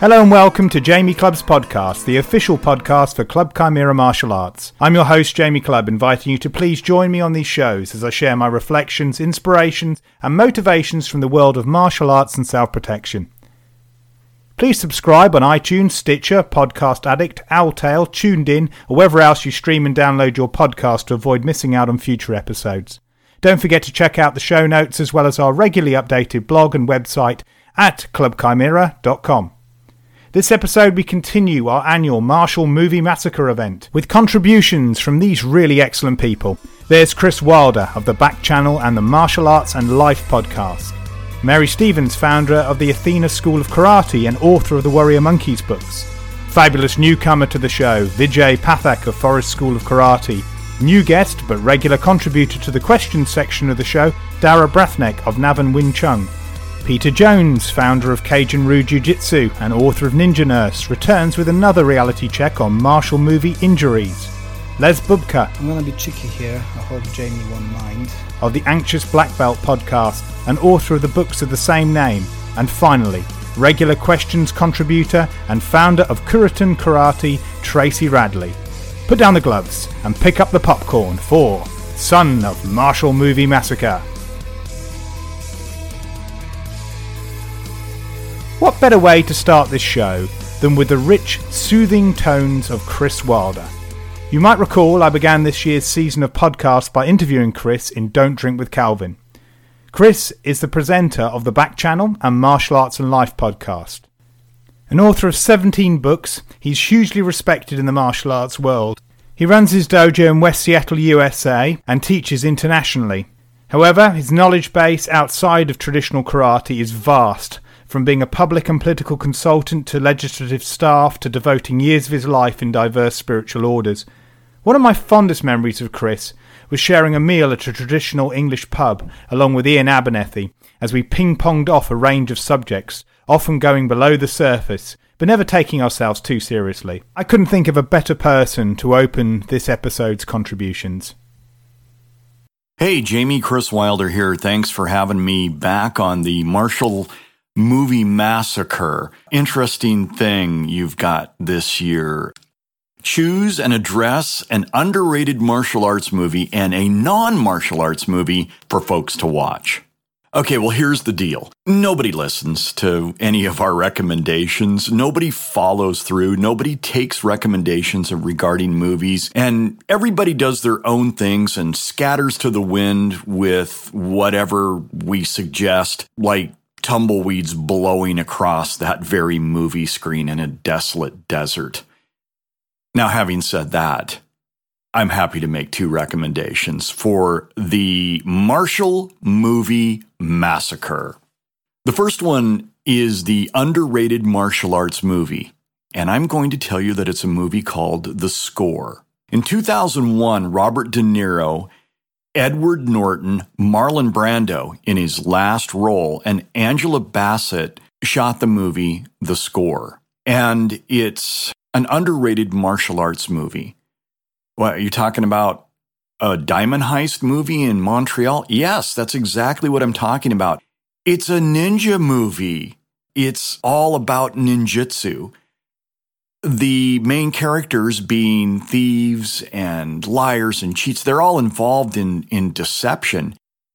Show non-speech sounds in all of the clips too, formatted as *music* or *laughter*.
Hello and welcome to Jamie Clubb's podcast, the official podcast for Clubb Chimera Martial Arts. I'm your host, Jamie Clubb, inviting you to please join me on these shows as I share my reflections, inspirations, and motivations from the world of martial arts and self protection. Please subscribe on iTunes, Stitcher, Podcast Addict, Owltail, Tuned In, or wherever else you stream and download your podcast to avoid missing out on future episodes. Don't forget to check out the show notes as well as our regularly updated blog and website at clubbchimera.com. This episode, we continue our annual Martial Movie Massacre event with contributions from these really excellent people. There's Kris Wilder of the Back Channel and the Martial Arts and Life podcast. Mary Stevens, founder of the Athena School of Karate and author of the Warrior Monkeys books. Fabulous newcomer to the show, Vijay Pathak of Forest School of Karate. New guest, but regular contributor to the questions section of the show, Dara Breathnach of Navan Wing Chun. Peter Jones, founder of Cajun Ryu Jiu Jitsu and author of Ninja Nurse, returns with another reality check on martial movie injuries. Les Bubka. I'm going to be cheeky here. I hope Jamie won't mind. Of the Anxious Black Belt podcast and author of the books of the same name. And finally, regular questions contributor and founder of Kuritan Karate, Tracy Radley. Put down the gloves and pick up the popcorn for Son of Martial Movie Massacre. What better way to start this show than with the rich, soothing tones of Kris Wilder? You might recall I began this year's season of podcasts by interviewing Kris in Don't Drink with Calvin. Kris is the presenter of the Back Channel and Martial Arts and Life podcast. An author of 17 books, he's hugely respected in the martial arts world. He runs his dojo in West Seattle, USA, and teaches internationally. However, his knowledge base outside of traditional karate is vast, from being a public and political consultant to legislative staff to devoting years of his life in diverse spiritual orders. One of my fondest memories of Kris was sharing a meal at a traditional English pub along with Iain Abernethy as we ping ponged off a range of subjects, often going below the surface, but never taking ourselves too seriously. I couldn't think of a better person to open this episode's contributions. Hey, Jamie Kris Wilder here. Thanks for having me back on the Martial Movie Massacre. Interesting thing you've got this year. Choose and address an underrated martial arts movie and a non martial arts movie for folks to watch. Okay, well, here's the deal. Nobody listens to any of our recommendations. Nobody follows through. Nobody takes recommendations regarding movies. And everybody does their own things and scatters to the wind with whatever we suggest, like tumbleweeds blowing across that very movie screen in a desolate desert. Now, having said that, I'm happy to make two recommendations for the Martial Movie Massacre. The first one is the underrated martial arts movie, and I'm going to tell you that it's a movie called The Score. In 2001, Robert De Niro Edward Norton, Marlon Brando in his last role, and Angela Bassett shot the movie The Score. And it's an underrated martial arts movie. What, are you talking about a diamond heist movie in Montreal? Yes, that's exactly what I'm talking about. It's a ninja movie. It's all about ninjutsu the main characters being thieves and liars and cheats, they're all involved in, in deception.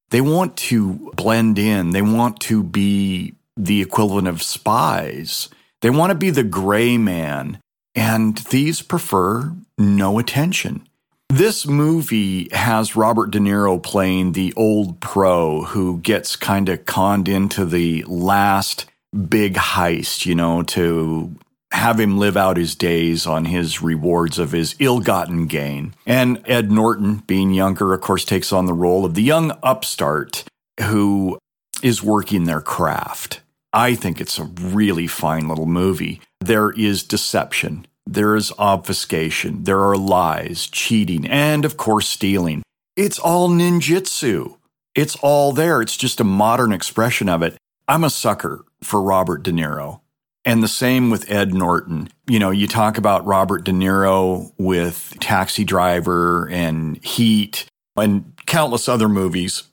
They want to blend in, they want to be the equivalent of spies. They want to be the gray man, and thieves prefer no attention. This movie has Robert De Niro playing the old pro who gets kind of conned into the last big heist, you know, to have him live out his days on his rewards of his ill gotten gain. And Ed Norton, being younger, of course, takes on the role of the young upstart who is working their craft. I think it's a really fine little movie. There is deception, there is obfuscation, there are lies, cheating, and of course, stealing. It's all ninjutsu. It's all there. It's just a modern expression of it. I'm a sucker for Robert De Niro. And the same with Ed Norton. You know, you talk about Robert De Niro with Taxi Driver and Heat and countless other movies.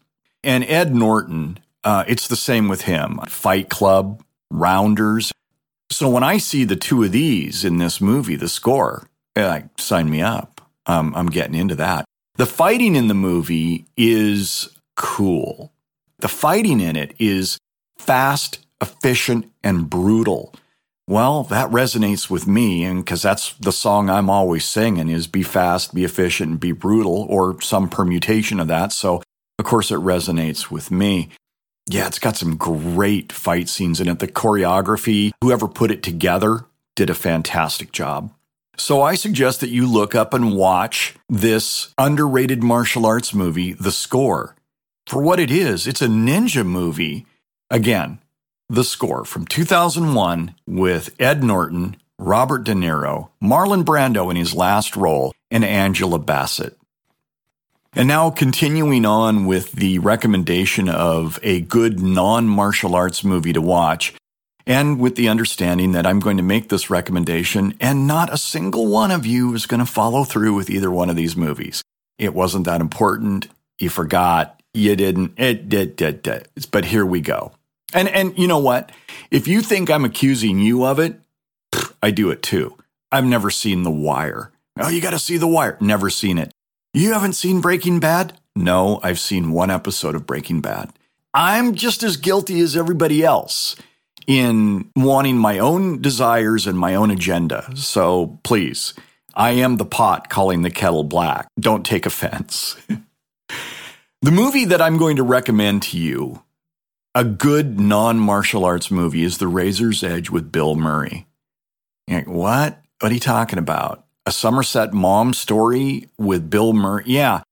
And Ed Norton, uh, it's the same with him. Fight Club, Rounders. So when I see the two of these in this movie, the score, like sign me up. Um, I'm getting into that. The fighting in the movie is cool. The fighting in it is fast, efficient, and brutal. Well, that resonates with me, and because that's the song I'm always singing is be fast, be efficient, and be brutal, or some permutation of that. So, of course, it resonates with me. Yeah, it's got some great fight scenes in it. The choreography, whoever put it together did a fantastic job. So I suggest that you look up and watch this underrated martial arts movie, The Score. For what it is, it's a ninja movie. Again, The Score from 2001 with Ed Norton, Robert De Niro, Marlon Brando in his last role, and Angela Bassett. And now continuing on with the recommendation of a good non martial arts movie to watch, and with the understanding that I'm going to make this recommendation, and not a single one of you is going to follow through with either one of these movies. It wasn't that important. You forgot. You didn't. It did. But here we go. And and you know what? If you think I'm accusing you of it, I do it too. I've never seen The Wire. Oh, you got to see The Wire. Never seen it. You haven't seen Breaking Bad? No, I've seen one episode of Breaking Bad. I'm just as guilty as everybody else in wanting my own desires and my own agenda. So please, I am the pot calling the kettle black. Don't take offense. *laughs* the movie that I'm going to recommend to you, a good non martial arts movie, is The Razor's Edge with Bill Murray. Like, what? What are you talking about? A Somerset Maugham story with Bill Murray? Yeah.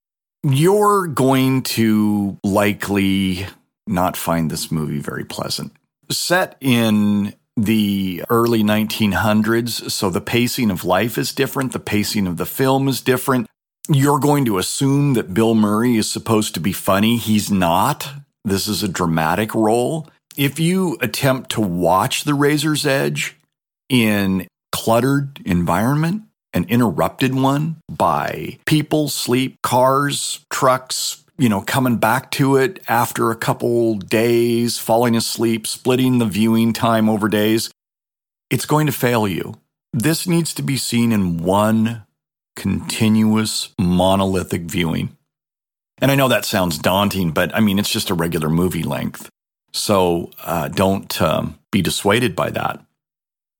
You're going to likely not find this movie very pleasant set in the early 1900s, so the pacing of life is different, the pacing of the film is different. You're going to assume that Bill Murray is supposed to be funny. He's not. This is a dramatic role. If you attempt to watch The Razor's Edge in cluttered environment, an interrupted one by people, sleep, cars, trucks, you know, coming back to it after a couple days, falling asleep, splitting the viewing time over days, it's going to fail you. This needs to be seen in one continuous monolithic viewing. And I know that sounds daunting, but I mean, it's just a regular movie length. So uh, don't um, be dissuaded by that.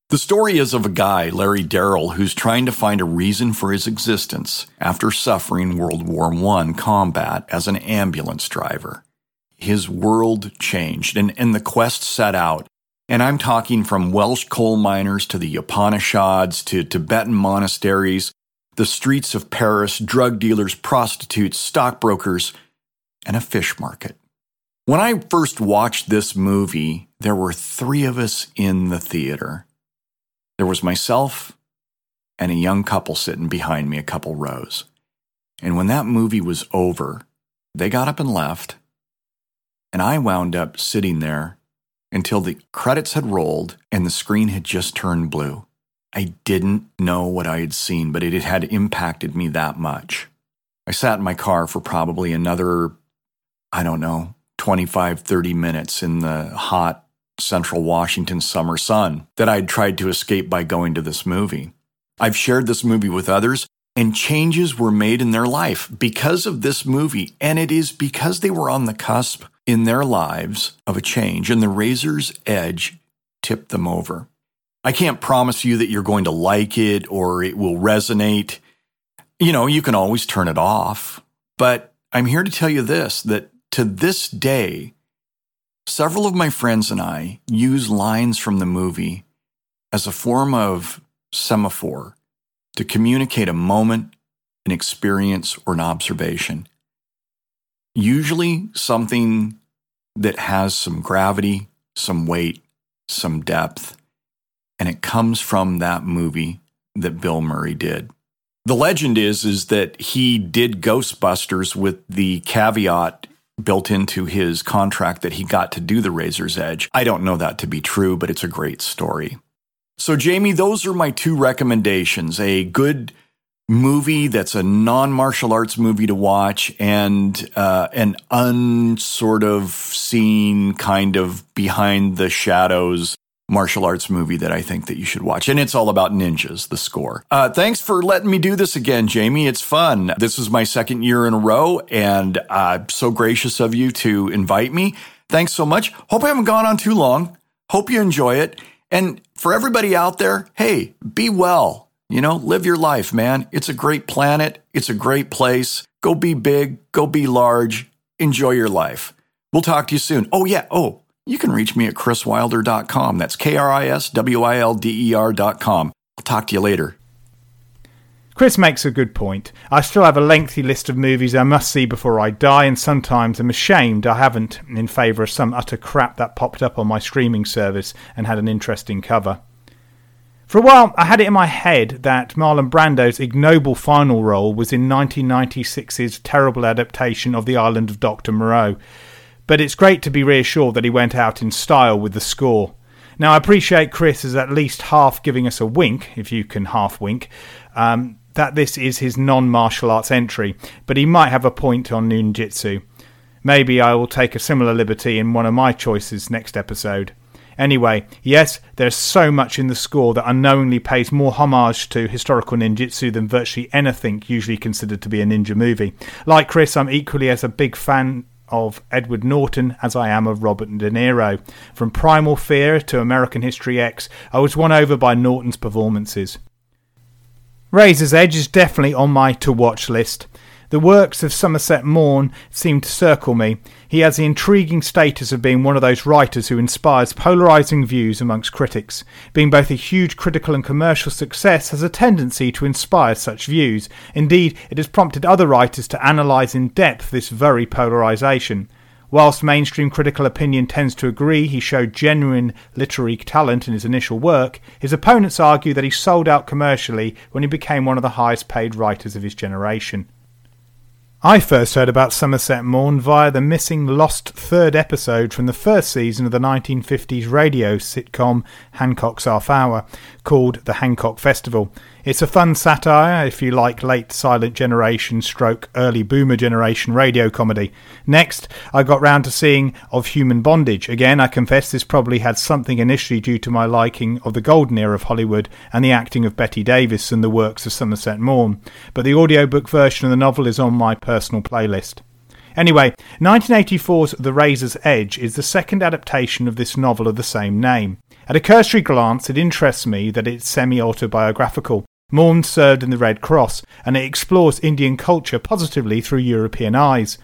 The story is of a guy, Larry Darrell, who's trying to find a reason for his existence after suffering World War I combat as an ambulance driver. His world changed, and, and the quest set out. And I'm talking from Welsh coal miners to the Upanishads to Tibetan monasteries, the streets of Paris, drug dealers, prostitutes, stockbrokers, and a fish market. When I first watched this movie, there were three of us in the theater. There was myself and a young couple sitting behind me a couple rows. And when that movie was over, they got up and left, and I wound up sitting there until the credits had rolled and the screen had just turned blue. I didn't know what I had seen, but it had impacted me that much. I sat in my car for probably another, I don't know, 25, 30 minutes in the hot central Washington summer sun that I'd tried to escape by going to this movie. I've shared this movie with others, and changes were made in their life because of this movie. And it is because they were on the cusp in their lives of a change, and the razor's edge tipped them over. I can't promise you that you're going to like it or it will resonate. You know, you can always turn it off. But I'm here to tell you this that to this day, Several of my friends and I use lines from the movie as a form of semaphore to communicate a moment, an experience, or an observation. Usually something that has some gravity, some weight, some depth, and it comes from that movie that Bill Murray did. The legend is is that he did Ghostbusters with the caveat built into his contract that he got to do the Razor's Edge. I don't know that to be true, but it's a great story. So, Jamie, those are my two recommendations a good movie that's a non martial arts movie to watch and uh, an unsort of seen kind of behind the shadows martial arts movie that I think that you should watch. And it's all about ninjas, the score. Uh, thanks for letting me do this again, Jamie. It's fun. This is my second year in a row, and uh, so gracious of you to invite me. Thanks so much. Hope I haven't gone on too long. Hope you enjoy it. And for everybody out there, hey, be well. You know, live your life, man. It's a great planet. It's a great place. Go be big. Go be large. Enjoy your life. We'll talk to you soon. Oh, yeah. Oh, you can reach me at kriswilder.com. That's K R I S W I L D E R.com. I'll talk to you later. Kris makes a good point. I still have a lengthy list of movies I must see before I die, and sometimes I'm ashamed I haven't, in favour of some utter crap that popped up on my streaming service and had an interesting cover. For a while, I had it in my head that Marlon Brando's ignoble final role was in 1996's terrible adaptation of The Island of Dr. Moreau, but it's great to be reassured that he went out in style with the score. Now, I appreciate Kris is at least half giving us a wink, if you can half wink, um, that this is his non martial arts entry, but he might have a point on ninjutsu. Maybe I will take a similar liberty in one of my choices next episode. Anyway, yes, there's so much in the score that unknowingly pays more homage to historical ninjutsu than virtually anything usually considered to be a ninja movie. Like Kris, I'm equally as a big fan of Edward Norton as I am of Robert De Niro. From Primal Fear to American History X, I was won over by Norton's performances. Razor's Edge is definitely on my to watch list. The works of Somerset Maugham seem to circle me. He has the intriguing status of being one of those writers who inspires polarising views amongst critics. Being both a huge critical and commercial success has a tendency to inspire such views. Indeed, it has prompted other writers to analyse in depth this very polarisation. Whilst mainstream critical opinion tends to agree he showed genuine literary talent in his initial work, his opponents argue that he sold out commercially when he became one of the highest paid writers of his generation. I first heard about Somerset Maugham via the missing lost third episode from the first season of the 1950s radio sitcom Hancock's Half Hour, called The Hancock Festival. It's a fun satire if you like late silent generation stroke early boomer generation radio comedy. Next, I got round to seeing Of Human Bondage. Again, I confess this probably had something initially due to my liking of the golden era of Hollywood and the acting of Bette Davis and the works of Somerset Maugham, but the audiobook version of the novel is on my personal playlist. Anyway, 1984's The Razor's Edge is the second adaptation of this novel of the same name. At a cursory glance, it interests me that it's semi autobiographical. Maugham served in the Red Cross, and it explores Indian culture positively through European eyes.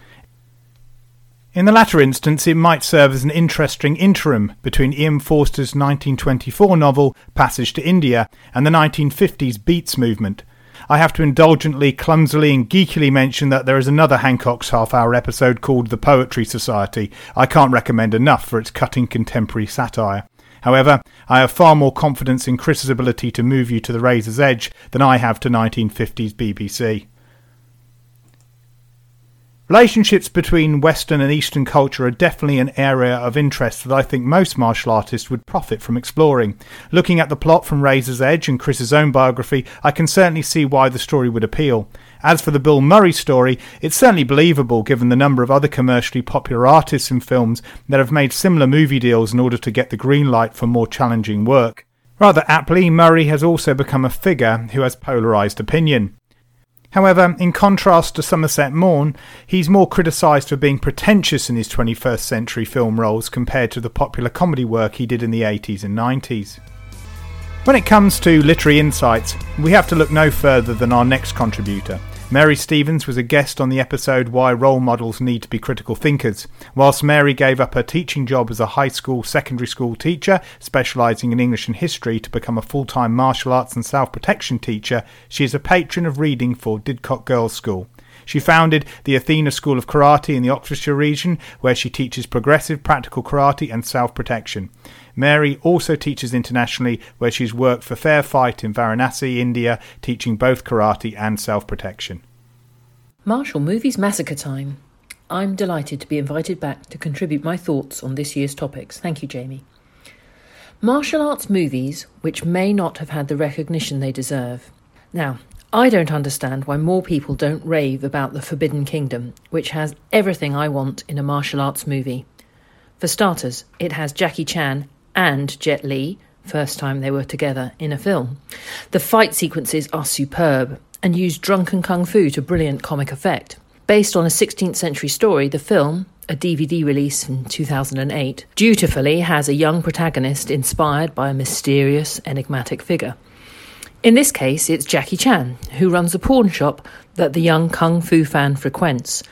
In the latter instance, it might serve as an interesting interim between E.M. Forster's 1924 novel Passage to India and the 1950s Beats movement. I have to indulgently, clumsily, and geekily mention that there is another Hancock's half hour episode called The Poetry Society. I can't recommend enough for its cutting contemporary satire. However, I have far more confidence in Kris's ability to move you to the razor's edge than I have to 1950s BBC. Relationships between Western and Eastern culture are definitely an area of interest that I think most martial artists would profit from exploring. Looking at the plot from Razor's Edge and Kris's own biography, I can certainly see why the story would appeal. As for the Bill Murray story, it's certainly believable given the number of other commercially popular artists and films that have made similar movie deals in order to get the green light for more challenging work. Rather aptly, Murray has also become a figure who has polarised opinion. However, in contrast to Somerset Maugham, he's more criticised for being pretentious in his 21st century film roles compared to the popular comedy work he did in the 80s and 90s. When it comes to literary insights, we have to look no further than our next contributor. Mary Stevens was a guest on the episode Why Role Models Need to Be Critical Thinkers. Whilst Mary gave up her teaching job as a high school, secondary school teacher, specialising in English and history, to become a full time martial arts and self protection teacher, she is a patron of reading for Didcot Girls' School. She founded the Athena School of Karate in the Oxfordshire region, where she teaches progressive practical karate and self protection. Mary also teaches internationally, where she's worked for Fair Fight in Varanasi, India, teaching both karate and self protection. Martial Movies Massacre Time. I'm delighted to be invited back to contribute my thoughts on this year's topics. Thank you, Jamie. Martial arts movies which may not have had the recognition they deserve. Now, I don't understand why more people don't rave about The Forbidden Kingdom, which has everything I want in a martial arts movie. For starters, it has Jackie Chan and Jet Li, first time they were together in a film. The fight sequences are superb and use drunken kung fu to brilliant comic effect. Based on a 16th century story, the film, a DVD release in 2008, dutifully has a young protagonist inspired by a mysterious, enigmatic figure. In this case, it's Jackie Chan, who runs a pawn shop that the young kung fu fan frequents.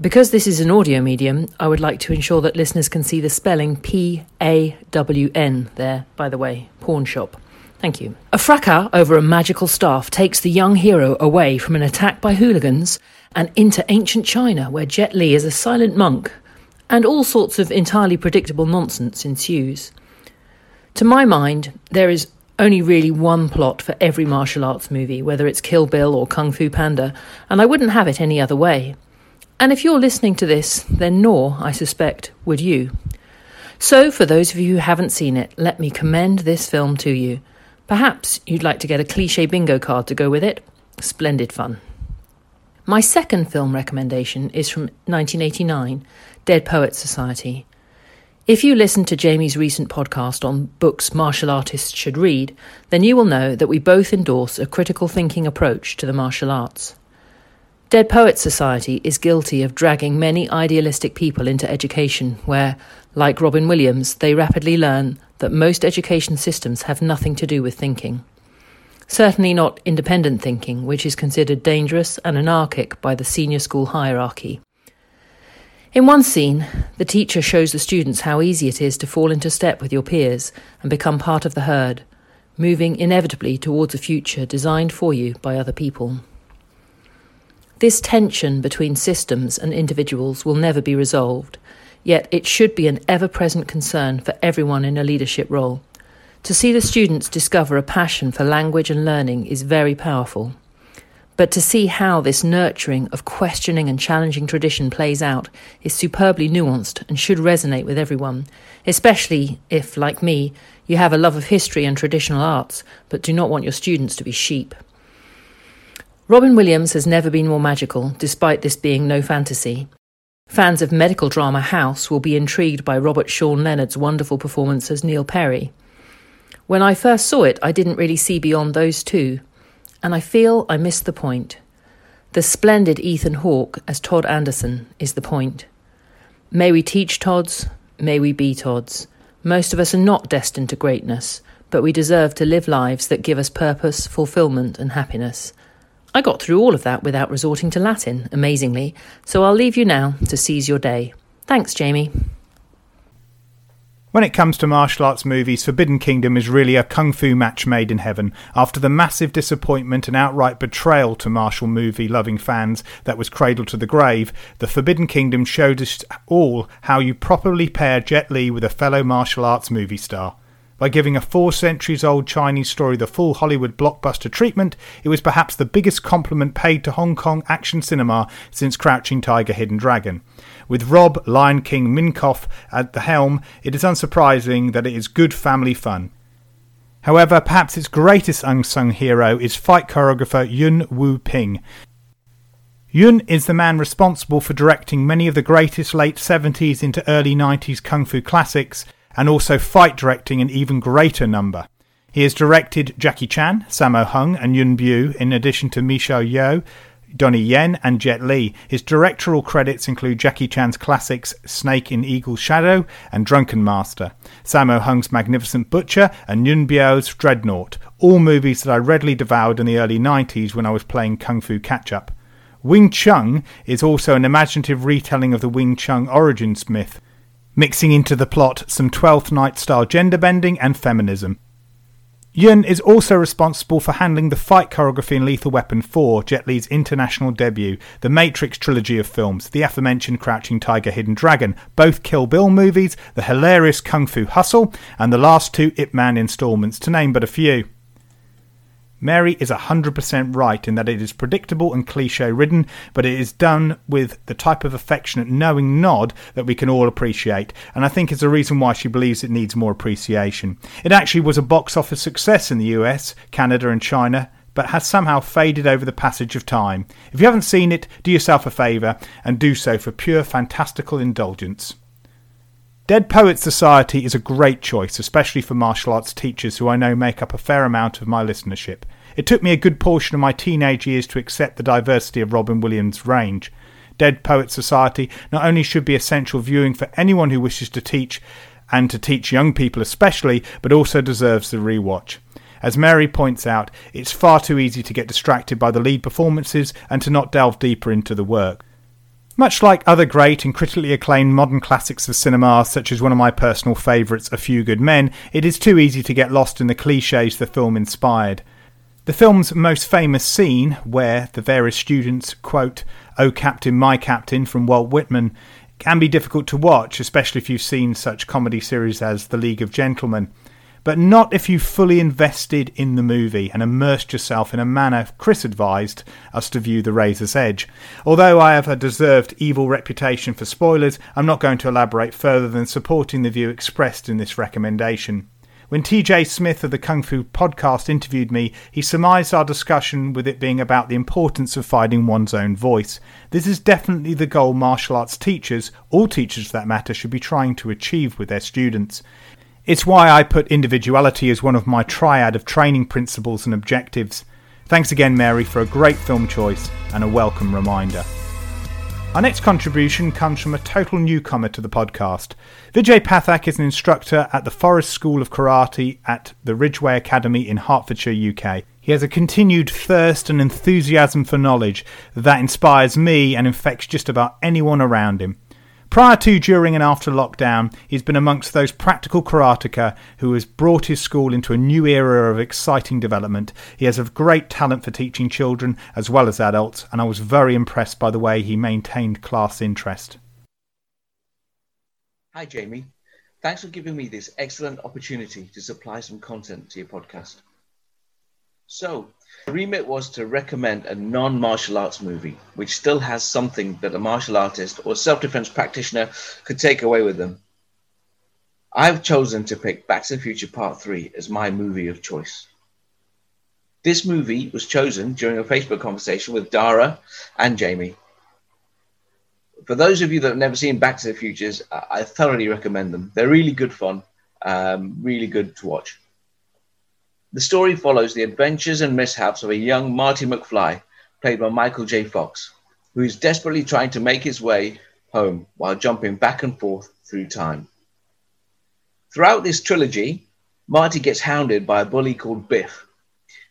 Because this is an audio medium, I would like to ensure that listeners can see the spelling P A W N there, by the way, pawn shop. Thank you. A fracas over a magical staff takes the young hero away from an attack by hooligans and into ancient China, where Jet Li is a silent monk, and all sorts of entirely predictable nonsense ensues. To my mind, there is only really one plot for every martial arts movie, whether it's Kill Bill or Kung Fu Panda, and I wouldn't have it any other way. And if you're listening to this, then nor, I suspect, would you. So, for those of you who haven't seen it, let me commend this film to you. Perhaps you'd like to get a cliche bingo card to go with it. Splendid fun. My second film recommendation is from 1989 Dead Poets Society. If you listened to Jamie's recent podcast on books martial artists should read, then you will know that we both endorse a critical thinking approach to the martial arts. Dead Poets Society is guilty of dragging many idealistic people into education where, like Robin Williams, they rapidly learn that most education systems have nothing to do with thinking. Certainly not independent thinking, which is considered dangerous and anarchic by the senior school hierarchy. In one scene, the teacher shows the students how easy it is to fall into step with your peers and become part of the herd, moving inevitably towards a future designed for you by other people. This tension between systems and individuals will never be resolved, yet it should be an ever present concern for everyone in a leadership role. To see the students discover a passion for language and learning is very powerful. But to see how this nurturing of questioning and challenging tradition plays out is superbly nuanced and should resonate with everyone, especially if, like me, you have a love of history and traditional arts, but do not want your students to be sheep. Robin Williams has never been more magical, despite this being no fantasy. Fans of medical drama House will be intrigued by Robert Sean Leonard's wonderful performance as Neil Perry. When I first saw it, I didn't really see beyond those two, and I feel I missed the point. The splendid Ethan Hawke as Todd Anderson is the point. May we teach Todds, may we be Todds. Most of us are not destined to greatness, but we deserve to live lives that give us purpose, fulfillment, and happiness. I got through all of that without resorting to Latin, amazingly, so I'll leave you now to seize your day. Thanks, Jamie. When it comes to martial arts movies, Forbidden Kingdom is really a kung fu match made in heaven. After the massive disappointment and outright betrayal to martial movie loving fans that was Cradle to the Grave, the Forbidden Kingdom showed us all how you properly pair Jet Li with a fellow martial arts movie star. By giving a four centuries old Chinese story the full Hollywood blockbuster treatment, it was perhaps the biggest compliment paid to Hong Kong action cinema since Crouching Tiger, Hidden Dragon. With Rob Lion King Minkoff at the helm, it is unsurprising that it is good family fun. However, perhaps its greatest unsung hero is fight choreographer Yuen Woo-ping. Yuen is the man responsible for directing many of the greatest late 70s into early 90s kung fu classics and also fight directing an even greater number. He has directed Jackie Chan, Sammo Hung, and Yuen Biao, in addition to Michelle Yeoh, Donnie Yen, and Jet Li. His directorial credits include Jackie Chan's classics Snake in Eagle's Shadow and Drunken Master, Sammo Hung's Magnificent Butcher, and Yuen Biao's Dreadnought, all movies that I readily devoured in the early 90s when I was playing Kung Fu Catch Up. Wing Chun is also an imaginative retelling of the Wing Chun origins myth, mixing into the plot some Twelfth Night style gender bending and feminism. Yuen is also responsible for handling the fight choreography in Lethal Weapon 4, Jet Li's international debut, the Matrix trilogy of films, the aforementioned Crouching Tiger, Hidden Dragon, both Kill Bill movies, the hilarious Kung Fu Hustle, and the last two Ip Man installments, to name but a few. Mary is 100% right in that it is predictable and cliche ridden, but it is done with the type of affectionate, knowing nod that we can all appreciate, and I think is the reason why she believes it needs more appreciation. It actually was a box office success in the US, Canada, and China, but has somehow faded over the passage of time. If you haven't seen it, do yourself a favour and do so for pure fantastical indulgence. Dead Poets Society is a great choice, especially for martial arts teachers who I know make up a fair amount of my listenership. It took me a good portion of my teenage years to accept the diversity of Robin Williams' range. Dead Poets Society not only should be essential viewing for anyone who wishes to teach, and to teach young people especially, but also deserves the rewatch. As Mary points out, it's far too easy to get distracted by the lead performances and to not delve deeper into the work. Much like other great and critically acclaimed modern classics of cinema, such as one of my personal favourites, A Few Good Men, it is too easy to get lost in the cliches the film inspired. The film's most famous scene, where the various students quote, Oh Captain, my Captain from Walt Whitman, can be difficult to watch, especially if you've seen such comedy series as The League of Gentlemen but not if you fully invested in the movie and immersed yourself in a manner Kris advised us to view The Razor's Edge. Although I have a deserved evil reputation for spoilers, I'm not going to elaborate further than supporting the view expressed in this recommendation. When TJ Smith of the Kung Fu podcast interviewed me, he surmised our discussion with it being about the importance of finding one's own voice. This is definitely the goal martial arts teachers, all teachers for that matter, should be trying to achieve with their students. It's why I put individuality as one of my triad of training principles and objectives. Thanks again, Mary, for a great film choice and a welcome reminder. Our next contribution comes from a total newcomer to the podcast. Vijay Pathak is an instructor at the Forest School of Karate at the Ridgeway Academy in Hertfordshire, UK. He has a continued thirst and enthusiasm for knowledge that inspires me and infects just about anyone around him. Prior to, during, and after lockdown, he's been amongst those practical karateka who has brought his school into a new era of exciting development. He has a great talent for teaching children as well as adults, and I was very impressed by the way he maintained class interest. Hi, Jamie. Thanks for giving me this excellent opportunity to supply some content to your podcast. So, the remit was to recommend a non martial arts movie, which still has something that a martial artist or self defense practitioner could take away with them. I've chosen to pick Back to the Future Part 3 as my movie of choice. This movie was chosen during a Facebook conversation with Dara and Jamie. For those of you that have never seen Back to the Futures, I thoroughly recommend them. They're really good fun, um, really good to watch. The story follows the adventures and mishaps of a young Marty McFly, played by Michael J. Fox, who is desperately trying to make his way home while jumping back and forth through time. Throughout this trilogy, Marty gets hounded by a bully called Biff.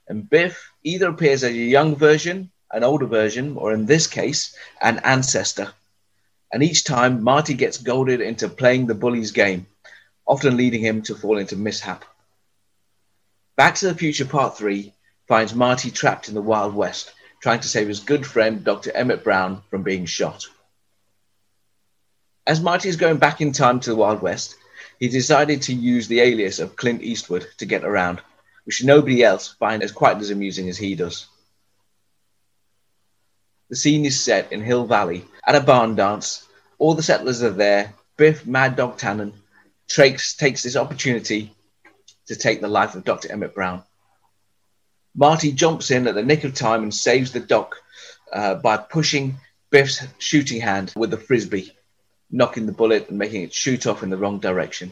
And Biff either appears as a young version, an older version, or in this case, an ancestor. And each time, Marty gets goaded into playing the bully's game, often leading him to fall into mishap. Back to the Future Part 3 finds Marty trapped in the Wild West, trying to save his good friend Dr. Emmett Brown from being shot. As Marty is going back in time to the Wild West, he decided to use the alias of Clint Eastwood to get around, which nobody else finds as quite as amusing as he does. The scene is set in Hill Valley at a barn dance. All the settlers are there. Biff Mad Dog Tannen takes, takes this opportunity to take the life of Dr. Emmett Brown. Marty jumps in at the nick of time and saves the doc uh, by pushing Biff's shooting hand with the frisbee, knocking the bullet and making it shoot off in the wrong direction.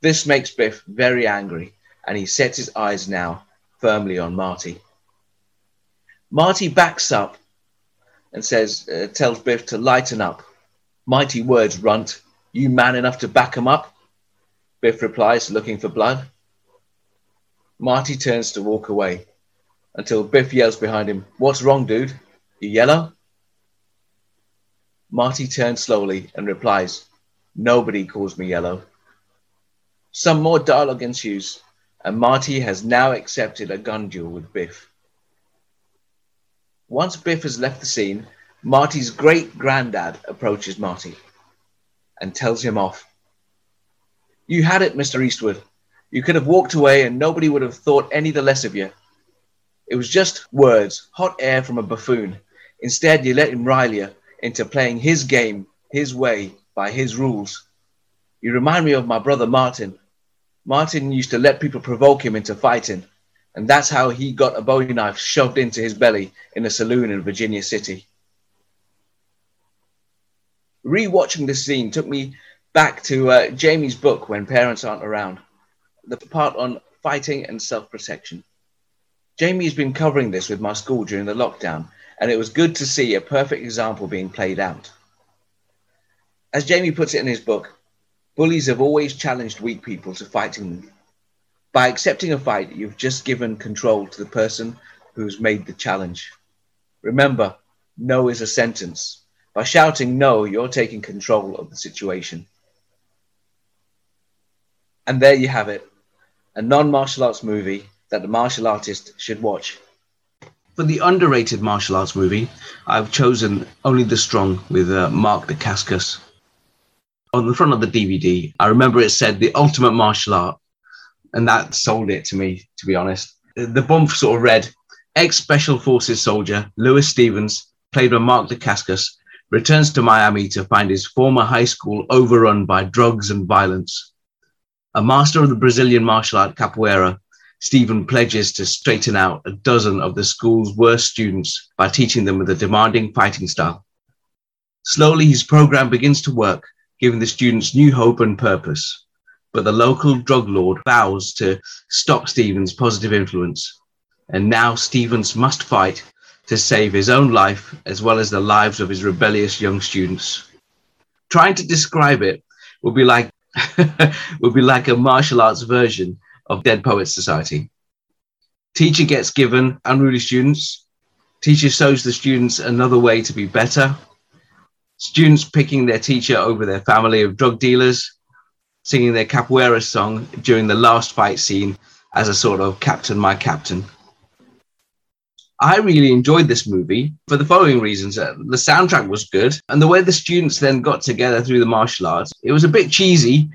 This makes Biff very angry, and he sets his eyes now firmly on Marty. Marty backs up and says, uh, tells Biff to lighten up. Mighty words, runt. You man enough to back him up? Biff replies, looking for blood. Marty turns to walk away until Biff yells behind him, What's wrong, dude? You yellow? Marty turns slowly and replies, Nobody calls me yellow. Some more dialogue ensues, and Marty has now accepted a gun duel with Biff. Once Biff has left the scene, Marty's great granddad approaches Marty and tells him off you had it, Mr. Eastwood. You could have walked away and nobody would have thought any the less of you. It was just words, hot air from a buffoon. Instead, you let him rile you into playing his game, his way, by his rules. You remind me of my brother Martin. Martin used to let people provoke him into fighting, and that's how he got a bowie knife shoved into his belly in a saloon in Virginia City. Rewatching this scene took me back to uh, Jamie's book, When Parents Aren't Around, the part on fighting and self protection. Jamie has been covering this with my school during the lockdown, and it was good to see a perfect example being played out. As Jamie puts it in his book, bullies have always challenged weak people to fighting. By accepting a fight, you've just given control to the person who's made the challenge. Remember, no is a sentence. By shouting no, you're taking control of the situation. And there you have it a non martial arts movie that the martial artist should watch. For the underrated martial arts movie, I've chosen Only the Strong with uh, Mark Dacascos. On the front of the DVD, I remember it said the ultimate martial art, and that sold it to me, to be honest. The bump sort of read ex Special Forces soldier Louis Stevens, played by Mark Dacascos, returns to Miami to find his former high school overrun by drugs and violence. A master of the Brazilian martial art capoeira, Stephen pledges to straighten out a dozen of the school's worst students by teaching them with a demanding fighting style. Slowly, his program begins to work, giving the students new hope and purpose. But the local drug lord vows to stop Stephen's positive influence. And now Stevens must fight to save his own life as well as the lives of his rebellious young students. Trying to describe it would be like *laughs* would be like a martial arts version of Dead Poets Society. Teacher gets given unruly students. Teacher shows the students another way to be better. Students picking their teacher over their family of drug dealers, singing their capoeira song during the last fight scene as a sort of captain, my captain. I really enjoyed this movie for the following reasons. Uh, the soundtrack was good, and the way the students then got together through the martial arts, it was a bit cheesy,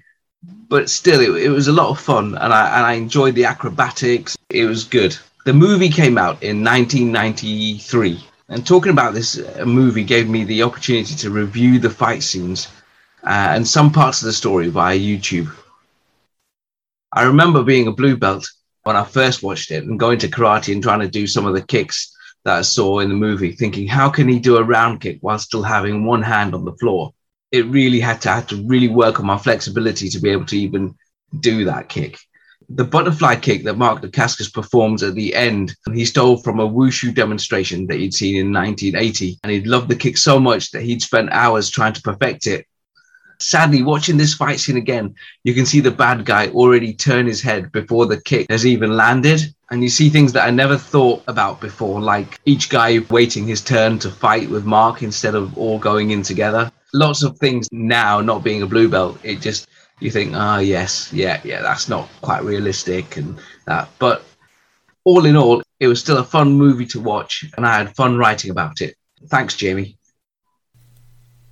but still, it, it was a lot of fun, and I, and I enjoyed the acrobatics. It was good. The movie came out in 1993, and talking about this uh, movie gave me the opportunity to review the fight scenes uh, and some parts of the story via YouTube. I remember being a blue belt when I first watched it and going to karate and trying to do some of the kicks that I saw in the movie, thinking, how can he do a round kick while still having one hand on the floor? It really had to have to really work on my flexibility to be able to even do that kick. The butterfly kick that Mark Dacascos performs at the end, he stole from a wushu demonstration that he'd seen in 1980. And he'd loved the kick so much that he'd spent hours trying to perfect it Sadly, watching this fight scene again, you can see the bad guy already turn his head before the kick has even landed. And you see things that I never thought about before, like each guy waiting his turn to fight with Mark instead of all going in together. Lots of things now, not being a blue belt, it just, you think, ah, oh, yes, yeah, yeah, that's not quite realistic and that. But all in all, it was still a fun movie to watch, and I had fun writing about it. Thanks, Jamie.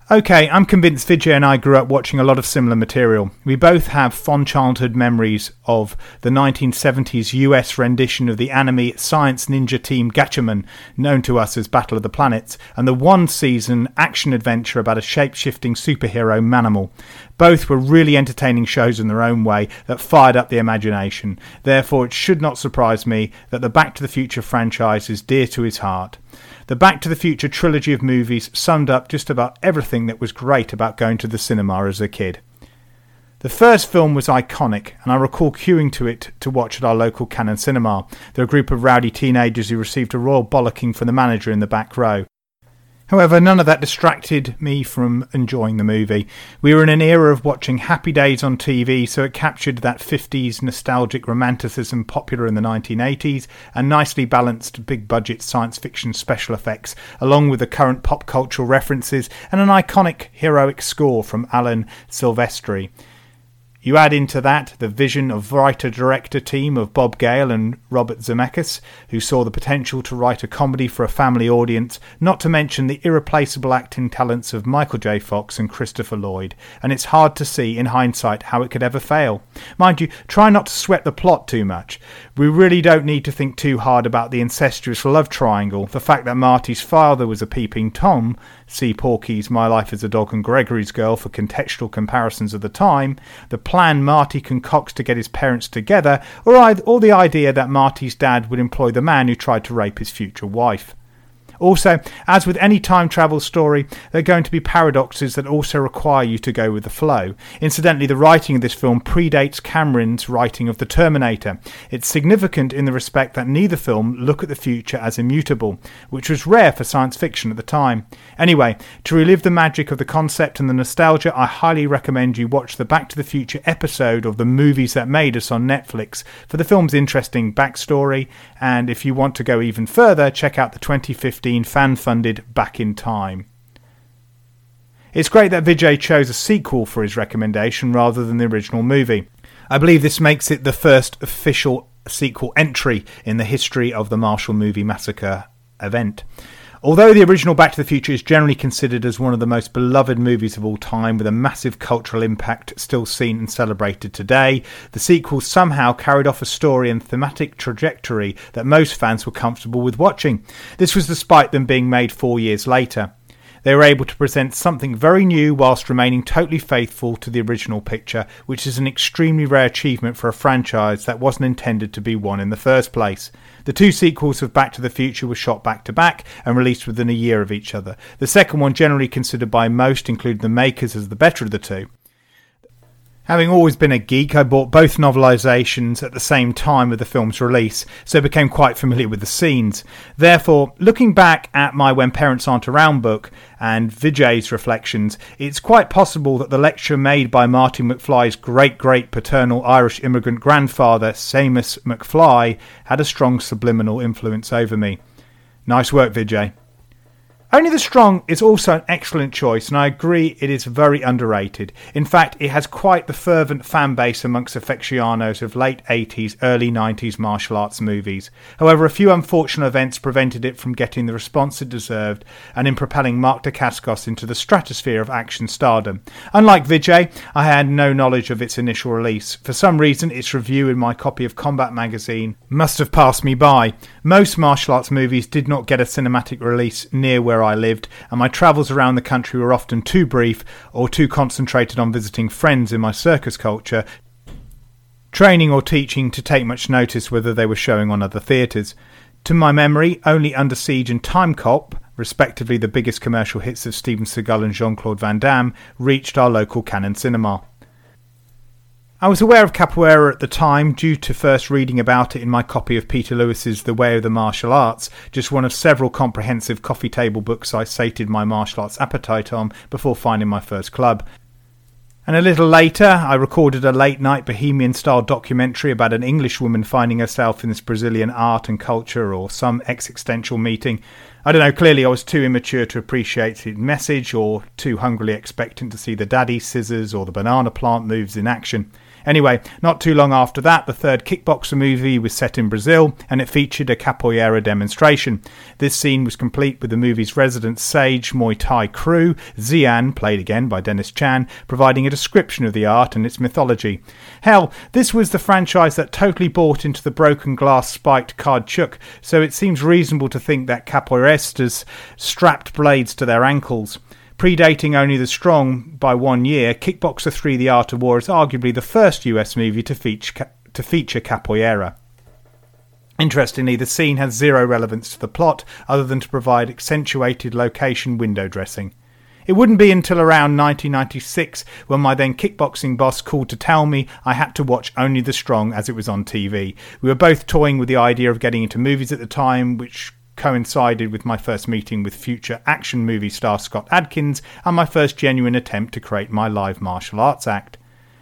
Okay, I'm convinced Vijay and I grew up watching a lot of similar material. We both have fond childhood memories of the 1970s US rendition of the anime science ninja team Gatchaman, known to us as Battle of the Planets, and the one season action adventure about a shape shifting superhero Manimal. Both were really entertaining shows in their own way that fired up the imagination. Therefore, it should not surprise me that the Back to the Future franchise is dear to his heart. The Back to the Future trilogy of movies summed up just about everything that was great about going to the cinema as a kid. The first film was iconic, and I recall queuing to it to watch at our local Cannon cinema. There were a group of rowdy teenagers who received a royal bollocking from the manager in the back row. However, none of that distracted me from enjoying the movie. We were in an era of watching Happy Days on TV, so it captured that 50s nostalgic romanticism popular in the 1980s and nicely balanced big budget science fiction special effects, along with the current pop cultural references and an iconic heroic score from Alan Silvestri. You add into that the vision of writer director team of Bob Gale and Robert Zemeckis, who saw the potential to write a comedy for a family audience, not to mention the irreplaceable acting talents of Michael J. Fox and Christopher Lloyd, and it's hard to see in hindsight how it could ever fail. Mind you, try not to sweat the plot too much. We really don't need to think too hard about the incestuous love triangle, the fact that Marty's father was a peeping Tom, see Porky's My Life as a Dog and Gregory's Girl for contextual comparisons of the time, the plan Marty concocts to get his parents together, or, or the idea that Marty's dad would employ the man who tried to rape his future wife. Also, as with any time travel story, there are going to be paradoxes that also require you to go with the flow. Incidentally, the writing of this film predates Cameron's writing of The Terminator. It's significant in the respect that neither film look at the future as immutable, which was rare for science fiction at the time. Anyway, to relive the magic of the concept and the nostalgia, I highly recommend you watch the Back to the Future episode of the movies that made us on Netflix for the film's interesting backstory. And if you want to go even further, check out the 2015 fan funded Back in Time. It's great that Vijay chose a sequel for his recommendation rather than the original movie. I believe this makes it the first official sequel entry in the history of the Martial Movie Massacre event. Although the original Back to the Future is generally considered as one of the most beloved movies of all time, with a massive cultural impact still seen and celebrated today, the sequel somehow carried off a story and thematic trajectory that most fans were comfortable with watching. This was despite them being made four years later. They were able to present something very new whilst remaining totally faithful to the original picture, which is an extremely rare achievement for a franchise that wasn't intended to be one in the first place. The two sequels of Back to the Future were shot back to back and released within a year of each other. The second one, generally considered by most, including the makers, as the better of the two. Having always been a geek, I bought both novelisations at the same time of the film's release, so became quite familiar with the scenes. Therefore, looking back at my When Parents Aren't Around book and Vijay's reflections, it's quite possible that the lecture made by Marty McFly's great great paternal Irish immigrant grandfather, Seamus McFly, had a strong subliminal influence over me. Nice work, Vijay. Only the Strong is also an excellent choice, and I agree it is very underrated. In fact, it has quite the fervent fan base amongst aficionados of late 80s, early 90s martial arts movies. However, a few unfortunate events prevented it from getting the response it deserved, and in propelling Mark Dacascos into the stratosphere of action stardom. Unlike Vijay, I had no knowledge of its initial release. For some reason, its review in my copy of Combat magazine must have passed me by. Most martial arts movies did not get a cinematic release near where I lived, and my travels around the country were often too brief or too concentrated on visiting friends in my circus culture, training or teaching to take much notice whether they were showing on other theatres. To my memory, only Under Siege and Time Cop, respectively the biggest commercial hits of Steven Seagal and Jean Claude Van Damme, reached our local Cannon cinema. I was aware of capoeira at the time due to first reading about it in my copy of Peter Lewis's The Way of the Martial Arts, just one of several comprehensive coffee table books I sated my martial arts appetite on before finding my first club. And a little later, I recorded a late night bohemian style documentary about an English woman finding herself in this Brazilian art and culture or some existential meeting. I don't know, clearly I was too immature to appreciate the message or too hungrily expectant to see the daddy scissors or the banana plant moves in action. Anyway, not too long after that, the third kickboxer movie was set in Brazil and it featured a capoeira demonstration. This scene was complete with the movie's resident sage Muay Thai crew, Xian, played again by Dennis Chan, providing a description of the art and its mythology. Hell, this was the franchise that totally bought into the broken glass spiked card so it seems reasonable to think that capoeiristas strapped blades to their ankles. Predating only The Strong by one year, Kickboxer 3 The Art of War is arguably the first US movie to feature, to feature capoeira. Interestingly, the scene has zero relevance to the plot other than to provide accentuated location window dressing. It wouldn't be until around 1996 when my then kickboxing boss called to tell me I had to watch Only the Strong as it was on TV. We were both toying with the idea of getting into movies at the time, which coincided with my first meeting with future action movie star Scott Adkins and my first genuine attempt to create my live martial arts act.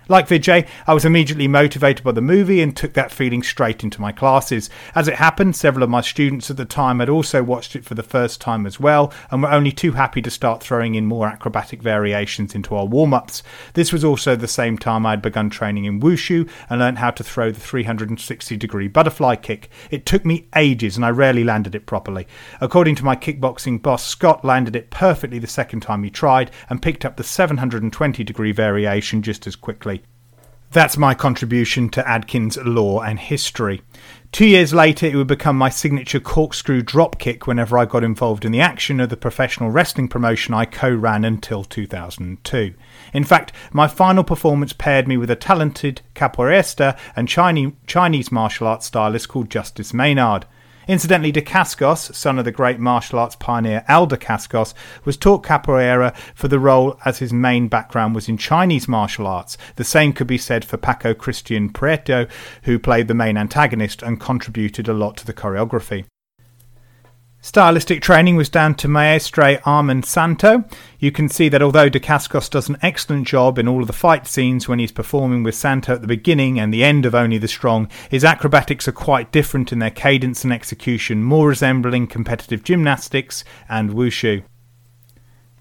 Like Vijay, I was immediately motivated by the movie and took that feeling straight into my classes. As it happened, several of my students at the time had also watched it for the first time as well and were only too happy to start throwing in more acrobatic variations into our warm ups. This was also the same time I had begun training in wushu and learned how to throw the 360 degree butterfly kick. It took me ages and I rarely landed it properly. According to my kickboxing boss, Scott landed it perfectly the second time he tried and picked up the 720 degree variation just as quickly. That's my contribution to Adkins' law and history. Two years later, it would become my signature corkscrew dropkick whenever I got involved in the action of the professional wrestling promotion I co ran until 2002. In fact, my final performance paired me with a talented capoeirista and Chinese martial arts stylist called Justice Maynard. Incidentally, De Dacascos, son of the great martial arts pioneer Al Dacascos, was taught capoeira for the role as his main background was in Chinese martial arts. The same could be said for Paco Christian Prieto, who played the main antagonist and contributed a lot to the choreography. Stylistic training was down to Maestre Amen Santo. You can see that although Dacascos does an excellent job in all of the fight scenes when he's performing with Santo at the beginning and the end of Only the Strong, his acrobatics are quite different in their cadence and execution, more resembling competitive gymnastics and wushu.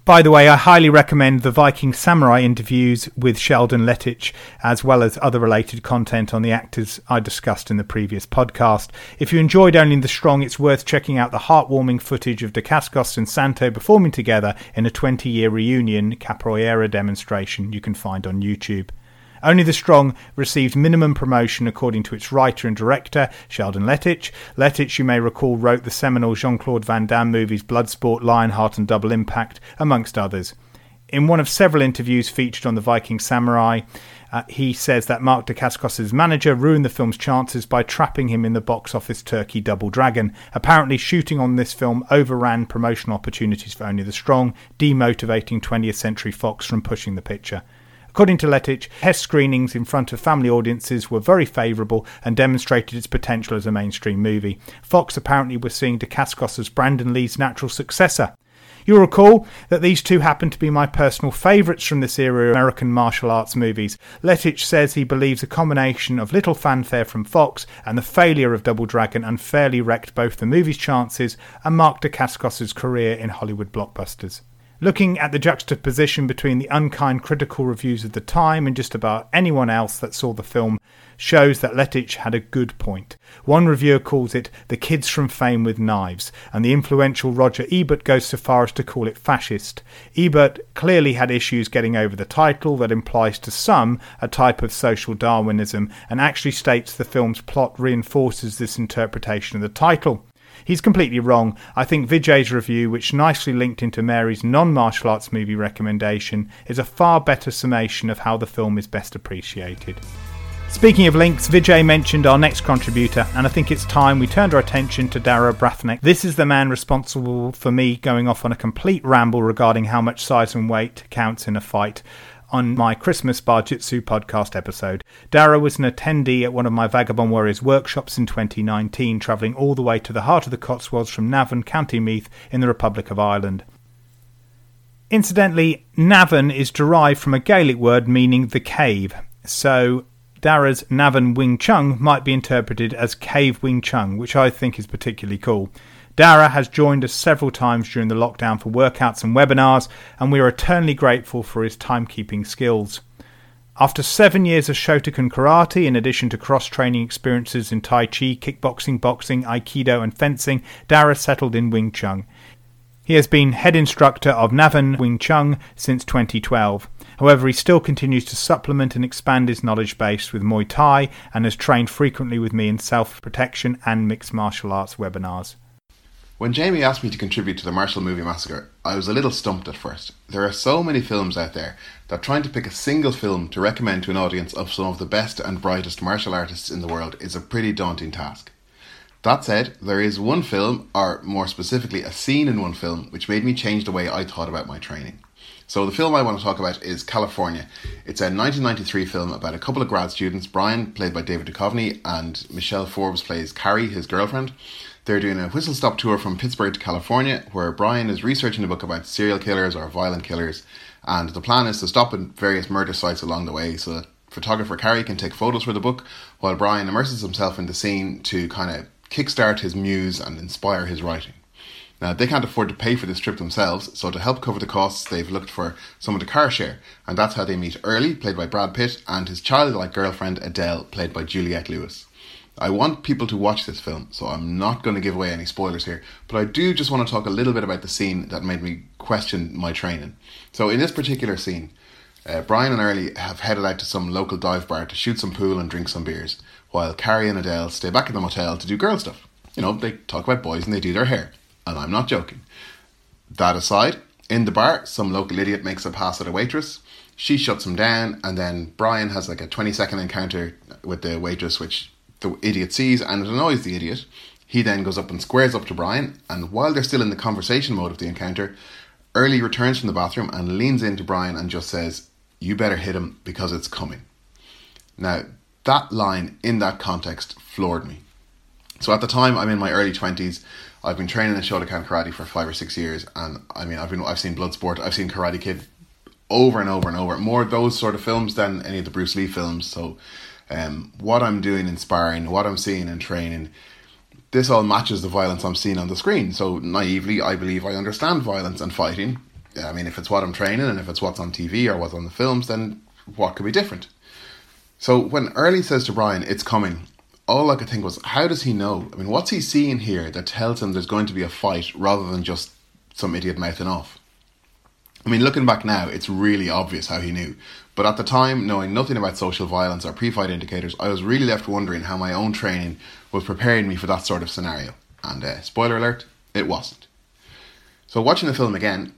By the way, I highly recommend the Viking Samurai interviews with Sheldon Lettich, as well as other related content on the actors I discussed in the previous podcast. If you enjoyed Only the Strong, it's worth checking out the heartwarming footage of Dacascos and Santo performing together in a 20 year reunion capoeira demonstration you can find on YouTube. Only the Strong received minimum promotion according to its writer and director, Sheldon Lettich. Lettich, you may recall, wrote the seminal Jean Claude Van Damme movies Bloodsport, Lionheart, and Double Impact, amongst others. In one of several interviews featured on the Viking Samurai, uh, he says that Mark Dacascos' manager ruined the film's chances by trapping him in the box office turkey Double Dragon. Apparently, shooting on this film overran promotional opportunities for Only the Strong, demotivating 20th Century Fox from pushing the picture. According to Lettich, test screenings in front of family audiences were very favourable and demonstrated its potential as a mainstream movie. Fox apparently was seeing Dacascos as Brandon Lee's natural successor. You'll recall that these two happen to be my personal favourites from this era of American martial arts movies. Lettich says he believes a combination of little fanfare from Fox and the failure of Double Dragon unfairly wrecked both the movie's chances and Mark Dacascos' career in Hollywood blockbusters. Looking at the juxtaposition between the unkind critical reviews of the time and just about anyone else that saw the film shows that Lettich had a good point. One reviewer calls it The Kids from Fame with Knives, and the influential Roger Ebert goes so far as to call it fascist. Ebert clearly had issues getting over the title that implies to some a type of social Darwinism and actually states the film's plot reinforces this interpretation of the title. He's completely wrong. I think Vijay's review, which nicely linked into Mary's non martial arts movie recommendation, is a far better summation of how the film is best appreciated. Speaking of links, Vijay mentioned our next contributor, and I think it's time we turned our attention to Dara Breathnach. This is the man responsible for me going off on a complete ramble regarding how much size and weight counts in a fight on my Christmas Bartitsu podcast episode. Dara was an attendee at one of my Vagabond Warriors workshops in 2019, travelling all the way to the heart of the Cotswolds from Navan, County Meath, in the Republic of Ireland. Incidentally, Navan is derived from a Gaelic word meaning the cave, so Dara's Navan Wing Chun might be interpreted as Cave Wing Chun, which I think is particularly cool. Dara has joined us several times during the lockdown for workouts and webinars, and we are eternally grateful for his timekeeping skills. After seven years of Shotokan karate, in addition to cross training experiences in Tai Chi, kickboxing, boxing, Aikido, and fencing, Dara settled in Wing Chun. He has been head instructor of Navan Wing Chun since 2012. However, he still continues to supplement and expand his knowledge base with Muay Thai and has trained frequently with me in self protection and mixed martial arts webinars. When Jamie asked me to contribute to the Martial Movie Massacre, I was a little stumped at first. There are so many films out there that trying to pick a single film to recommend to an audience of some of the best and brightest martial artists in the world is a pretty daunting task. That said, there is one film, or more specifically, a scene in one film, which made me change the way I thought about my training. So, the film I want to talk about is Kalifornia. It's a 1993 film about a couple of grad students, Brian, played by David Duchovny, and Michelle Forbes plays Carrie, his girlfriend. They're doing a whistle stop tour from Pittsburgh to California, where Brian is researching a book about serial killers or violent killers. And the plan is to stop at various murder sites along the way so that photographer Carrie can take photos for the book, while Brian immerses himself in the scene to kind of kickstart his muse and inspire his writing. Now, they can't afford to pay for this trip themselves, so to help cover the costs, they've looked for someone to car share, and that's how they meet Early, played by Brad Pitt, and his childlike girlfriend Adele, played by Juliette Lewis. I want people to watch this film, so I'm not going to give away any spoilers here, but I do just want to talk a little bit about the scene that made me question my training. So, in this particular scene, uh, Brian and Early have headed out to some local dive bar to shoot some pool and drink some beers, while Carrie and Adele stay back in the motel to do girl stuff. You know, they talk about boys and they do their hair, and I'm not joking. That aside, in the bar, some local idiot makes a pass at a waitress. She shuts him down, and then Brian has like a 20 second encounter with the waitress, which the idiot sees and it annoys the idiot. He then goes up and squares up to Brian, and while they're still in the conversation mode of the encounter, Early returns from the bathroom and leans into Brian and just says, You better hit him because it's coming. Now, that line in that context floored me. So at the time, I'm in my early 20s. I've been training in Shotokan karate for five or six years, and I mean, I've been I've seen Bloodsport, I've seen Karate Kid over and over and over. More of those sort of films than any of the Bruce Lee films. So, um, what I'm doing in sparring, what I'm seeing in training, this all matches the violence I'm seeing on the screen. So naively, I believe I understand violence and fighting. I mean, if it's what I'm training and if it's what's on TV or what's on the films, then what could be different? So when Early says to Brian, "It's coming," all I could think was, how does he know? I mean, what's he seeing here that tells him there's going to be a fight rather than just some idiot mouthing off? I mean, looking back now, it's really obvious how he knew. But at the time, knowing nothing about social violence or pre fight indicators, I was really left wondering how my own training was preparing me for that sort of scenario. And uh, spoiler alert, it wasn't. So, watching the film again,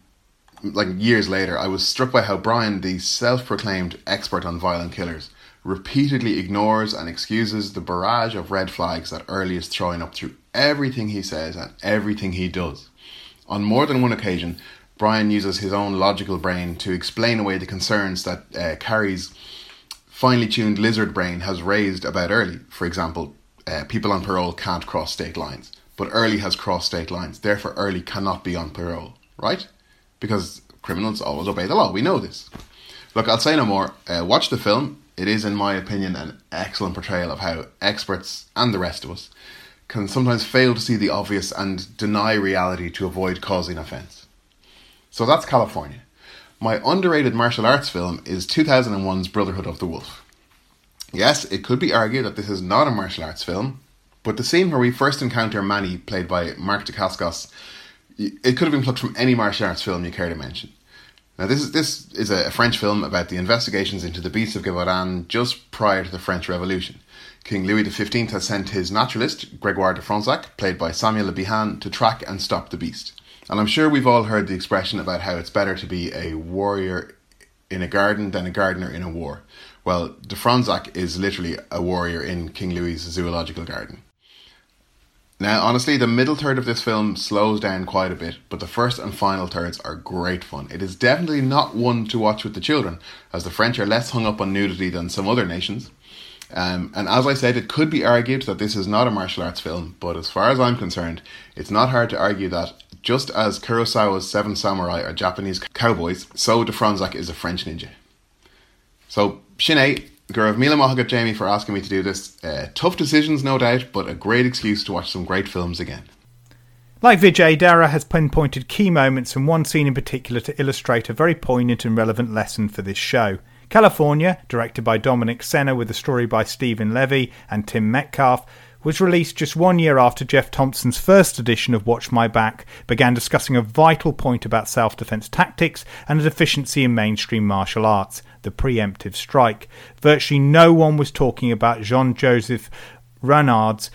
like years later, I was struck by how Brian, the self proclaimed expert on violent killers, repeatedly ignores and excuses the barrage of red flags that Early is throwing up through everything he says and everything he does. On more than one occasion, Brian uses his own logical brain to explain away the concerns that uh, Carrie's finely tuned lizard brain has raised about Early. For example, uh, people on parole can't cross state lines, but Early has crossed state lines, therefore, Early cannot be on parole, right? Because criminals always obey the law, we know this. Look, I'll say no more. Uh, watch the film. It is, in my opinion, an excellent portrayal of how experts and the rest of us can sometimes fail to see the obvious and deny reality to avoid causing offence. So that's Kalifornia. My underrated martial arts film is 2001's Brotherhood of the Wolf. Yes, it could be argued that this is not a martial arts film, but the scene where we first encounter Manny, played by Mark Dacascos, it could have been plucked from any martial arts film you care to mention. Now, this is this is a French film about the investigations into the beasts of Gévaudan just prior to the French Revolution. King Louis XV has sent his naturalist, Gregoire de Fronsac, played by Samuel Le Bihan, to track and stop the beast. And I'm sure we've all heard the expression about how it's better to be a warrior in a garden than a gardener in a war. Well, de Fronsac is literally a warrior in King Louis's zoological garden. Now, honestly, the middle third of this film slows down quite a bit, but the first and final thirds are great fun. It is definitely not one to watch with the children, as the French are less hung up on nudity than some other nations. Um, and as I said, it could be argued that this is not a martial arts film, but as far as I'm concerned, it's not hard to argue that just as Kurosawa's Seven Samurai are Japanese cowboys, so de Fronsac is a French ninja. So, Sinead, Gurav Mila Mahagat Jamie for asking me to do this. Uh, tough decisions, no doubt, but a great excuse to watch some great films again. Like Vijay, Dara has pinpointed key moments and one scene in particular to illustrate a very poignant and relevant lesson for this show. Kalifornia, directed by Dominic Sena with a story by Stephen Levy and Tim Metcalfe, was released just one year after Geoff Thompson's first edition of Watch My Back began discussing a vital point about self defense tactics and a deficiency in mainstream martial arts the preemptive strike. Virtually no one was talking about Jean Joseph Renard's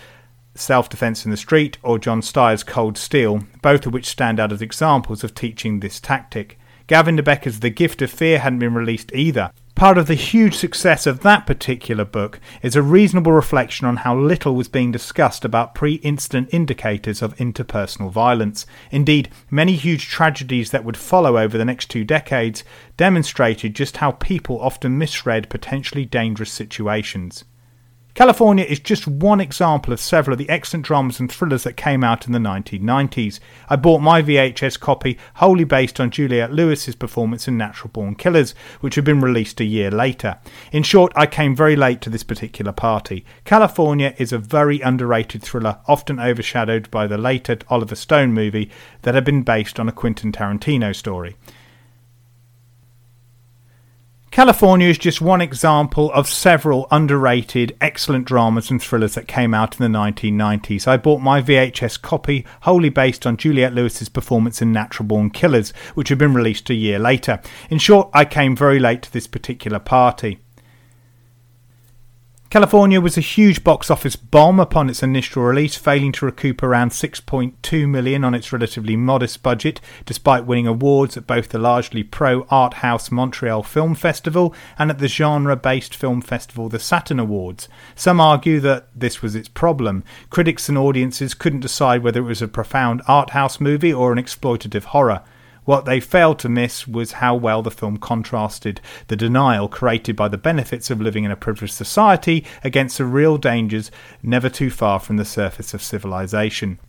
Self Defense in the Street or John Styers' Cold Steel, both of which stand out as examples of teaching this tactic. Gavin de Becker's The Gift of Fear hadn't been released either, Part of the huge success of that particular book is a reasonable reflection on how little was being discussed about pre incident indicators of interpersonal violence. Indeed, many huge tragedies that would follow over the next two decades demonstrated just how people often misread potentially dangerous situations. Kalifornia is just one example of several of the excellent dramas and thrillers that came out in the 1990s. I bought my VHS copy wholly based on Juliette Lewis's performance in Natural Born Killers, which had been released a year later. In short, I came very late to this particular party. Kalifornia is a very underrated thriller, often overshadowed by the later Oliver Stone movie that had been based on a Quentin Tarantino story. Kalifornia is just one example of several underrated, excellent dramas and thrillers that came out in the 1990s. I bought my VHS copy wholly based on Juliette Lewis's performance in Natural Born Killers, which had been released a year later. In short, I came very late to this particular party. Kalifornia was a huge box office bomb upon its initial release, failing to recoup around 6.2 million on its relatively modest budget, despite winning awards at both the largely pro art house Montreal Film Festival and at the genre based film festival the Saturn Awards. Some argue that this was its problem. Critics and audiences couldn't decide whether it was a profound art house movie or an exploitative horror. What they failed to miss was how well the film contrasted the denial created by the benefits of living in a privileged society against the real dangers never too far from the surface of civilization.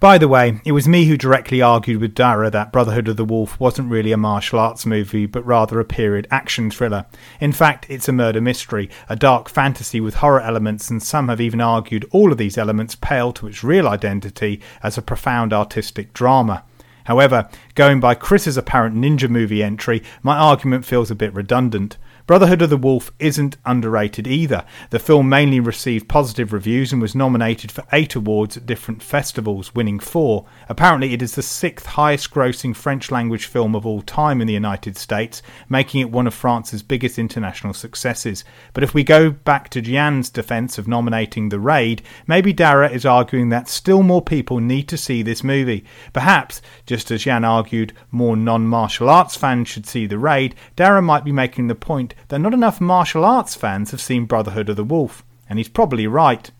By the way, it was me who directly argued with Dara that Brotherhood of the Wolf wasn't really a martial arts movie, but rather a period action thriller. In fact, it's a murder mystery, a dark fantasy with horror elements, and some have even argued all of these elements pale to its real identity as a profound artistic drama. However, going by Kris's apparent ninja movie entry, my argument feels a bit redundant. Brotherhood of the Wolf isn't underrated either. The film mainly received positive reviews and was nominated for eight awards at different festivals, winning four. Apparently, it is the sixth highest grossing French language film of all time in the United States, making it one of France's biggest international successes. But if we go back to Jian's defense of nominating The Raid, maybe Dara is arguing that still more people need to see this movie. Perhaps, just as Jian argued more non martial arts fans should see The Raid, Dara might be making the point that not enough martial arts fans have seen Brotherhood of the Wolf, and he's probably right.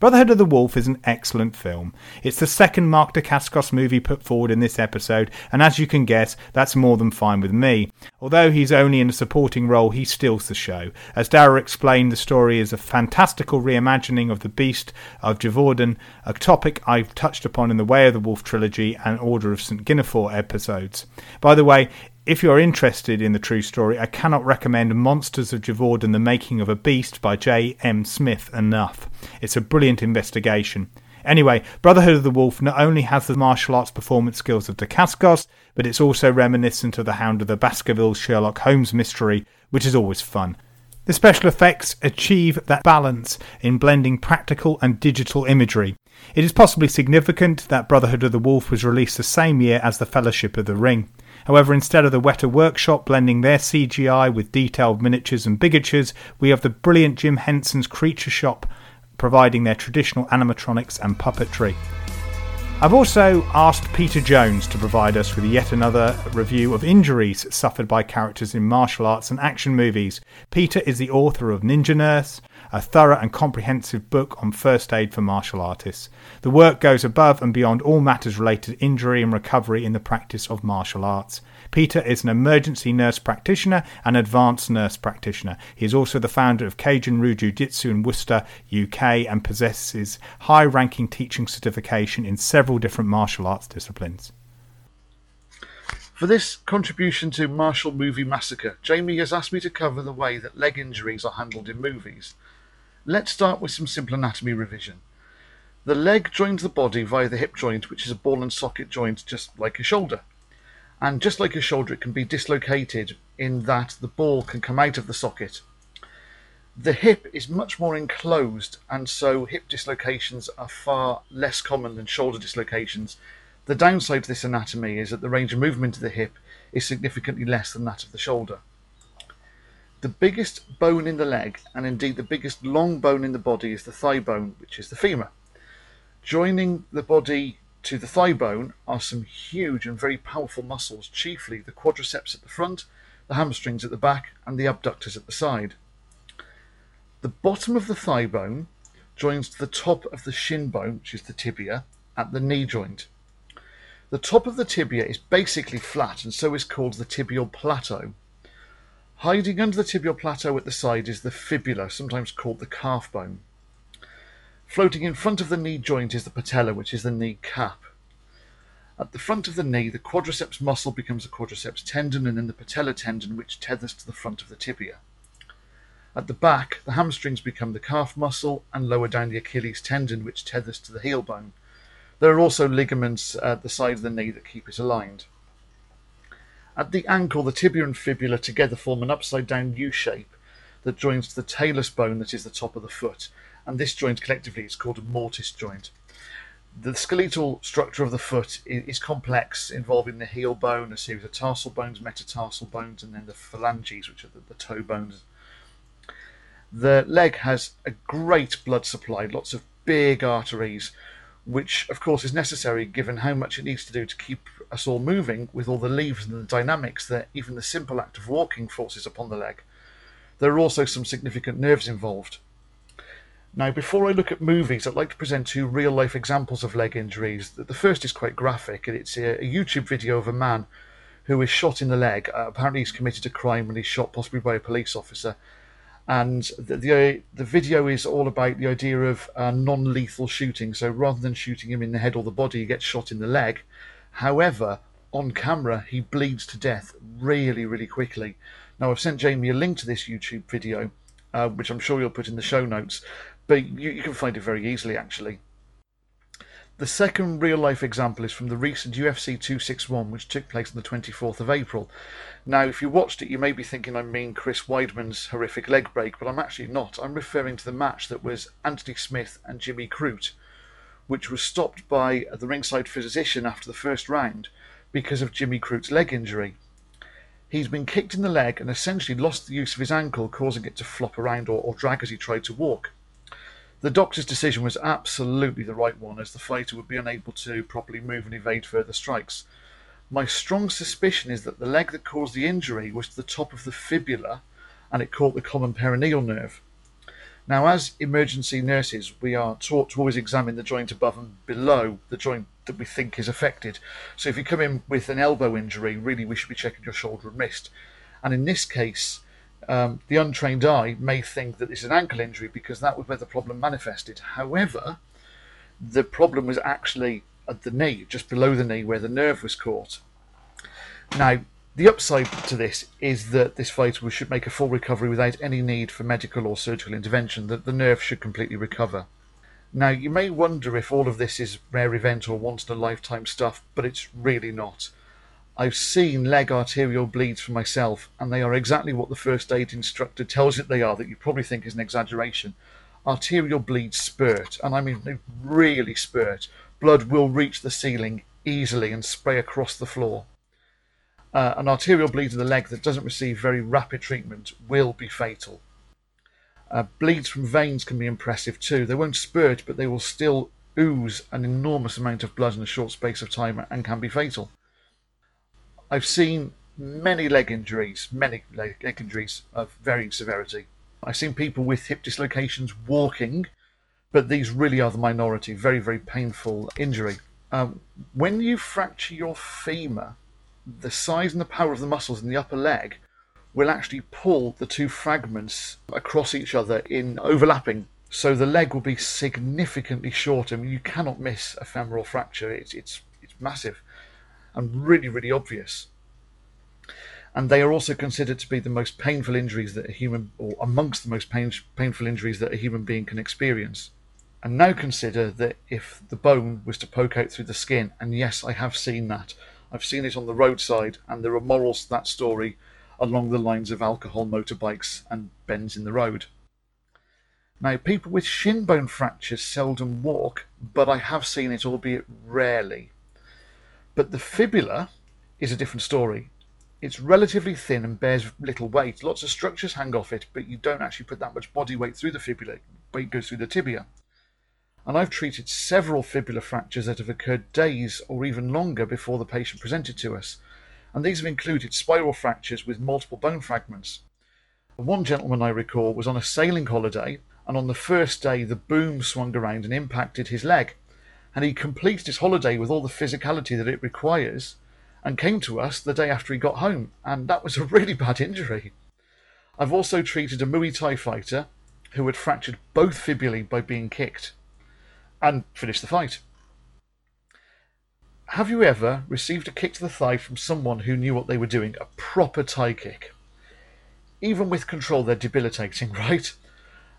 Brotherhood of the Wolf is an excellent film. It's the second Mark Dacascos movie put forward in this episode, and as you can guess, that's more than fine with me. Although he's only in a supporting role, he steals the show. As Dara explained, the story is a fantastical reimagining of the Beast of Gévaudan, a topic I've touched upon in the Way of the Wolf trilogy and Order of St. Guinevere episodes. By the way, if you're interested in the true story, I cannot recommend Monsters of Gévaudan The Making of a Beast by J. M. Smith enough. It's a brilliant investigation. Anyway, Brotherhood of the Wolf not only has the martial arts performance skills of Dacascos, but it's also reminiscent of the Hound of the Baskervilles Sherlock Holmes mystery, which is always fun. The special effects achieve that balance in blending practical and digital imagery. It is possibly significant that Brotherhood of the Wolf was released the same year as The Fellowship of the Ring. However, instead of the Weta Workshop blending their CGI with detailed miniatures and bigatures, we have the brilliant Jim Henson's Creature Shop providing their traditional animatronics and puppetry. I've also asked Peter Jones to provide us with yet another review of injuries suffered by characters in martial arts and action movies. Peter is the author of Ninja Nurse, a thorough and comprehensive book on first aid for martial artists. The work goes above and beyond all matters related to injury and recovery in the practice of martial arts. Peter is an emergency nurse practitioner and advanced nurse practitioner. He is also the founder of Cajun Ryu Jiu Jitsu in Worcester, UK, and possesses high ranking teaching certification in several different martial arts disciplines. For this contribution to Martial Movie Massacre, Jamie has asked me to cover the way that leg injuries are handled in movies. Let's start with some simple anatomy revision. The leg joins the body via the hip joint, which is a ball and socket joint just like a shoulder. And just like a shoulder, it can be dislocated in that the ball can come out of the socket. The hip is much more enclosed, and so hip dislocations are far less common than shoulder dislocations. The downside to this anatomy is that the range of movement of the hip is significantly less than that of the shoulder. The biggest bone in the leg, and indeed the biggest long bone in the body, is the thigh bone, which is the femur. Joining the body to the thigh bone are some huge and very powerful muscles, chiefly the quadriceps at the front, the hamstrings at the back, and the abductors at the side. The bottom of the thigh bone joins to the top of the shin bone, which is the tibia, at the knee joint. The top of the tibia is basically flat and so is called the tibial plateau. Hiding under the tibial plateau at the side is the fibula, sometimes called the calf bone. Floating in front of the knee joint is the patella, which is the knee cap. At the front of the knee, the quadriceps muscle becomes a quadriceps tendon and then the patella tendon, which tethers to the front of the tibia. At the back, the hamstrings become the calf muscle and lower down the Achilles tendon, which tethers to the heel bone. There are also ligaments at the side of the knee that keep it aligned. At the ankle, the tibia and fibula together form an upside down U shape that joins to the talus bone that is the top of the foot, and this joint collectively is called a mortise joint. The skeletal structure of the foot is complex, involving the heel bone, a series of tarsal bones, metatarsal bones, and then the phalanges, which are the, the toe bones. The leg has a great blood supply, lots of big arteries, which of course is necessary given how much it needs to do to keep us all moving with all the levers and the dynamics that even the simple act of walking forces upon the leg. There are also some significant nerves involved. Now, before I look at movies, I'd like to present two real life examples of leg injuries. The first is quite graphic, and it's a YouTube video of a man who is shot in the leg. Uh, apparently, he's committed a crime when he's shot, possibly by a police officer. And the, the, the video is all about the idea of uh, non lethal shooting. So rather than shooting him in the head or the body, he gets shot in the leg. However, on camera, he bleeds to death really, really quickly. Now, I've sent Jamie a link to this YouTube video, uh, which I'm sure you'll put in the show notes, but you, you can find it very easily, actually. The second real life example is from the recent UFC 261, which took place on the 24th of April. Now, if you watched it, you may be thinking I mean Chris Weidman's horrific leg break, but I'm actually not. I'm referring to the match that was Anthony Smith and Jimmy Crute, which was stopped by the ringside physician after the first round because of Jimmy Crute's leg injury. He's been kicked in the leg and essentially lost the use of his ankle, causing it to flop around or, or drag as he tried to walk. The doctor's decision was absolutely the right one, as the fighter would be unable to properly move and evade further strikes. My strong suspicion is that the leg that caused the injury was to the top of the fibula and it caught the common peroneal nerve. Now, as emergency nurses, we are taught to always examine the joint above and below the joint that we think is affected. So, if you come in with an elbow injury, really we should be checking your shoulder and wrist. And in this case, um, the untrained eye may think that it's an ankle injury because that was where the problem manifested. However, the problem was actually at the knee, just below the knee, where the nerve was caught. Now, the upside to this is that this fighter should make a full recovery without any need for medical or surgical intervention, that the nerve should completely recover. Now, you may wonder if all of this is rare event or once in a lifetime stuff, but it's really not. I've seen leg arterial bleeds for myself, and they are exactly what the first aid instructor tells it they are, that you probably think is an exaggeration. Arterial bleeds spurt, and I mean they really spurt. Blood will reach the ceiling easily and spray across the floor. Uh, an arterial bleed in the leg that doesn't receive very rapid treatment will be fatal. Uh, bleeds from veins can be impressive too. They won't spurt, but they will still ooze an enormous amount of blood in a short space of time and can be fatal. I've seen many leg injuries, many leg injuries of varying severity. I've seen people with hip dislocations walking, but these really are the minority. Very, very painful injury. Um, when you fracture your femur, the size and the power of the muscles in the upper leg will actually pull the two fragments across each other in overlapping. So the leg will be significantly shorter. I mean, you cannot miss a femoral fracture. It's it's it's massive and really, really obvious. And they are also considered to be the most painful injuries that a human, or amongst the most pain, painful injuries that a human being can experience. And now consider that if the bone was to poke out through the skin, and yes, I have seen that. I've seen it on the roadside, and there are morals to that story along the lines of alcohol, motorbikes, and bends in the road. Now, people with shin bone fractures seldom walk, but I have seen it, albeit rarely. But the fibula is a different story. It's relatively thin and bears little weight. Lots of structures hang off it, but you don't actually put that much body weight through the fibula. Weight goes through the tibia. And I've treated several fibula fractures that have occurred days or even longer before the patient presented to us. And these have included spiral fractures with multiple bone fragments. One gentleman I recall was on a sailing holiday, and on the first day the boom swung around and impacted his leg and he completed his holiday with all the physicality that it requires and came to us the day after he got home, and that was a really bad injury. I've also treated a Muay Thai fighter who had fractured both fibulae by being kicked and finish the fight. Have you ever received a kick to the thigh from someone who knew what they were doing? A proper Thai kick. Even with control, they're debilitating, *laughs* right?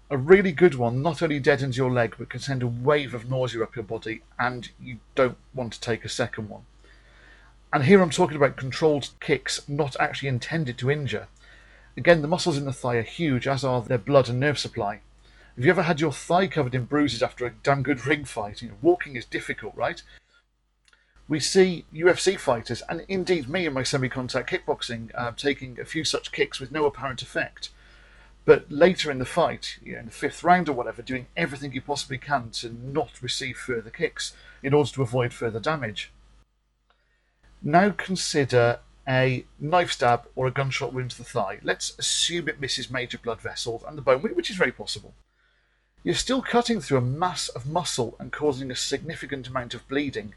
a really good one not only deadens your leg but can send a wave of nausea up your body, and you don't want to take a second one. And here I'm talking about controlled kicks not actually intended to injure. Again, the muscles in the thigh are huge, as are their blood and nerve supply. Have you ever had your thigh covered in bruises after a damn good ring fight? You know, walking is difficult, right? We see UFC fighters, and indeed me in my semi contact kickboxing, uh, taking a few such kicks with no apparent effect but later in the fight, you know, in the fifth round or whatever, doing everything you possibly can to not receive further kicks in order to avoid further damage. Now consider a knife stab or a gunshot wound to the thigh. Let's assume it misses major blood vessels and the bone, which is very possible. You're still cutting through a mass of muscle and causing a significant amount of bleeding.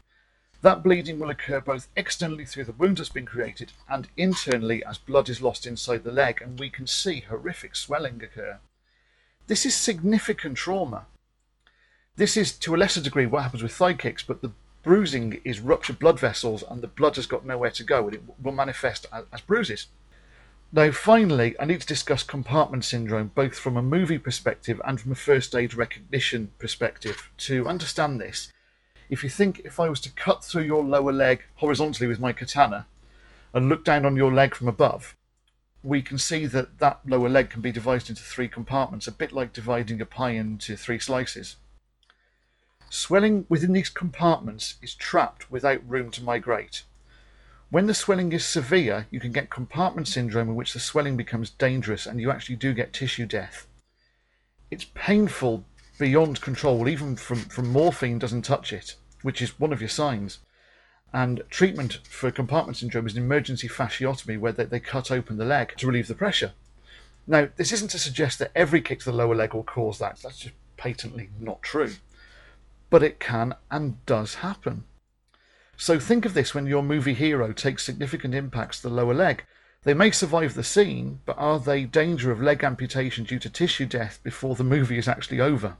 That bleeding will occur both externally through the wound that's been created and internally as blood is lost inside the leg, and we can see horrific swelling occur. This is significant trauma. This is to a lesser degree what happens with thigh kicks, but the bruising is ruptured blood vessels and the blood has got nowhere to go and it will manifest as, as bruises. Now, finally, I need to discuss compartment syndrome both from a movie perspective and from a first aid recognition perspective. To understand this, if you think if I was to cut through your lower leg horizontally with my katana and look down on your leg from above, we can see that that lower leg can be divided into three compartments, a bit like dividing a pie into three slices. Swelling within these compartments is trapped without room to migrate. When the swelling is severe, you can get compartment syndrome in which the swelling becomes dangerous and you actually do get tissue death. It's painful beyond control, even from, from morphine doesn't touch it, which is one of your signs. And treatment for compartment syndrome is an emergency fasciotomy where they, they cut open the leg to relieve the pressure. Now, this isn't to suggest that every kick to the lower leg will cause that. That's just patently not true. But it can and does happen. So think of this when your movie hero takes significant impacts to the lower leg. They may survive the scene, but are they danger of leg amputation due to tissue death before the movie is actually over?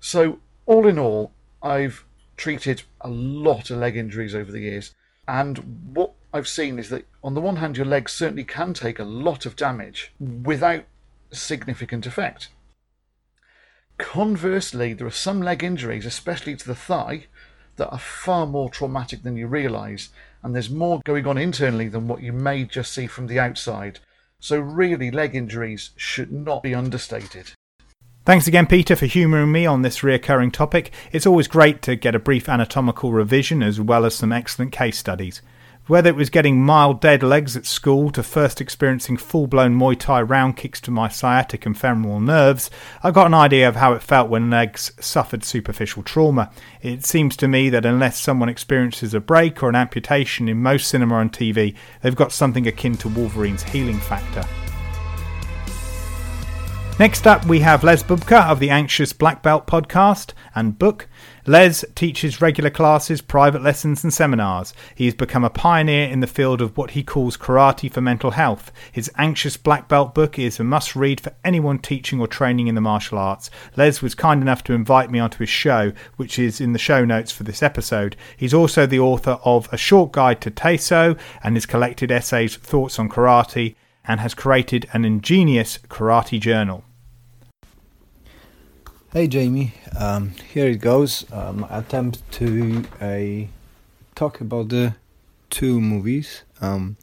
So, all in all, I've treated a lot of leg injuries over the years, and what I've seen is that on the one hand, your legs certainly can take a lot of damage without significant effect. Conversely, there are some leg injuries, especially to the thigh, that are far more traumatic than you realise, and there's more going on internally than what you may just see from the outside. So, really, leg injuries should not be understated. Thanks again, Peter, for humouring me on this reoccurring topic. It's always great to get a brief anatomical revision as well as some excellent case studies. Whether it was getting mild dead legs at school to first experiencing full blown Muay Thai round kicks to my sciatic and femoral nerves, I got an idea of how it felt when legs suffered superficial trauma. It seems to me that unless someone experiences a break or an amputation in most cinema and TV, they've got something akin to Wolverine's healing factor. Next up, we have Les Bubka of the Anxious Black Belt podcast and book. Les teaches regular classes, private lessons, and seminars. He has become a pioneer in the field of what he calls karate for mental health. His Anxious Black Belt book is a must read for anyone teaching or training in the martial arts. Les was kind enough to invite me onto his show, which is in the show notes for this episode. He's also the author of A Short Guide to Taiso and his collected essays Thoughts on Karate, and has created an ingenious karate journal. Hey Jamie, um, here it goes. Um, attempt to uh, talk about the two movies. Um,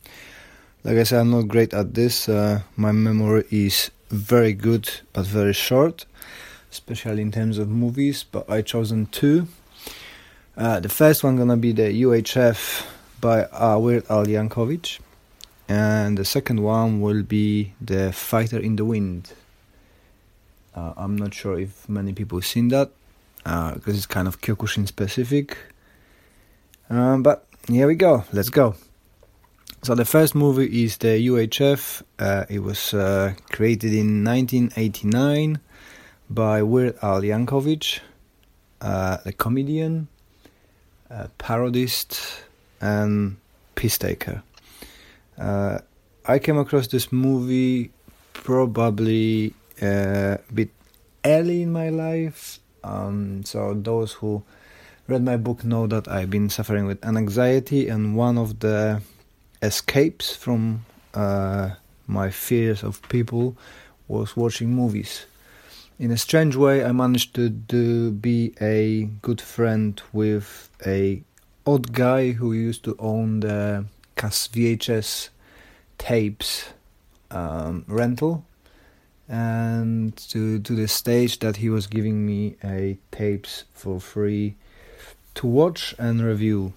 like I said, I'm not great at this. Uh, my memory is very good but very short, especially in terms of movies. But I chosen two. Uh, the first one gonna be the UHF by uh, Weird Al Yankovic, and the second one will be the Fighter in the Wind uh, I'm not sure if many people seen that because uh, it's kind of Kyokushin specific. Um, but here we go. Let's go. So the first movie is the UHF. Uh, it was uh, created in 1989 by Weird Al Yankovic, uh, a comedian, a parodist, and peace taker. Uh, I came across this movie probably a bit early in my life. Um, so those who read my book know that I've been suffering with an anxiety, and one of the escapes from uh, my fears of people was watching movies. In a strange way, I managed to do, be a good friend with a odd guy who used to own the VHS tapes um, rental and to to the stage that he was giving me a tapes for free to watch and review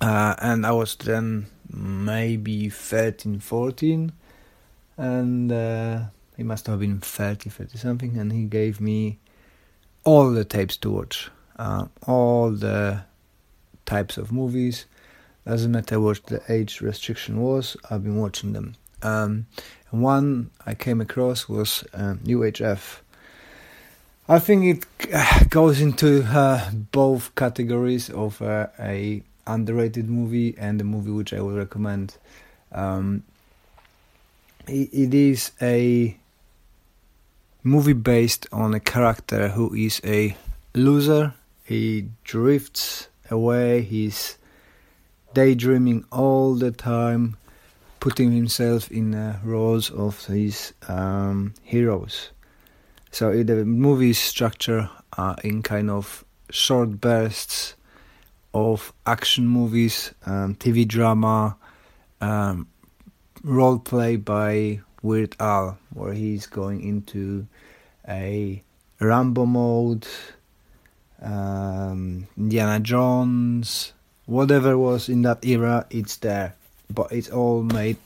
uh, and I was then maybe 13 14 and uh, he must have been 30, 30 something, and he gave me all the tapes to watch, uh, all the types of movies. Doesn't matter what the age restriction was, I've been watching them. Um, one I came across was uh, UHF. I think it uh, goes into uh, both categories of uh, a underrated movie and a movie which I would recommend. Um, it is a movie based on a character who is a loser. He drifts away. He's daydreaming all the time, putting himself in the roles of his um, heroes. So the movie structure uh, in kind of short bursts of action movies, um, TV drama, um, role play by Weird Al, where he's going into a Rambo mode, um, Indiana Jones, whatever was in that era, it's there. But it's all made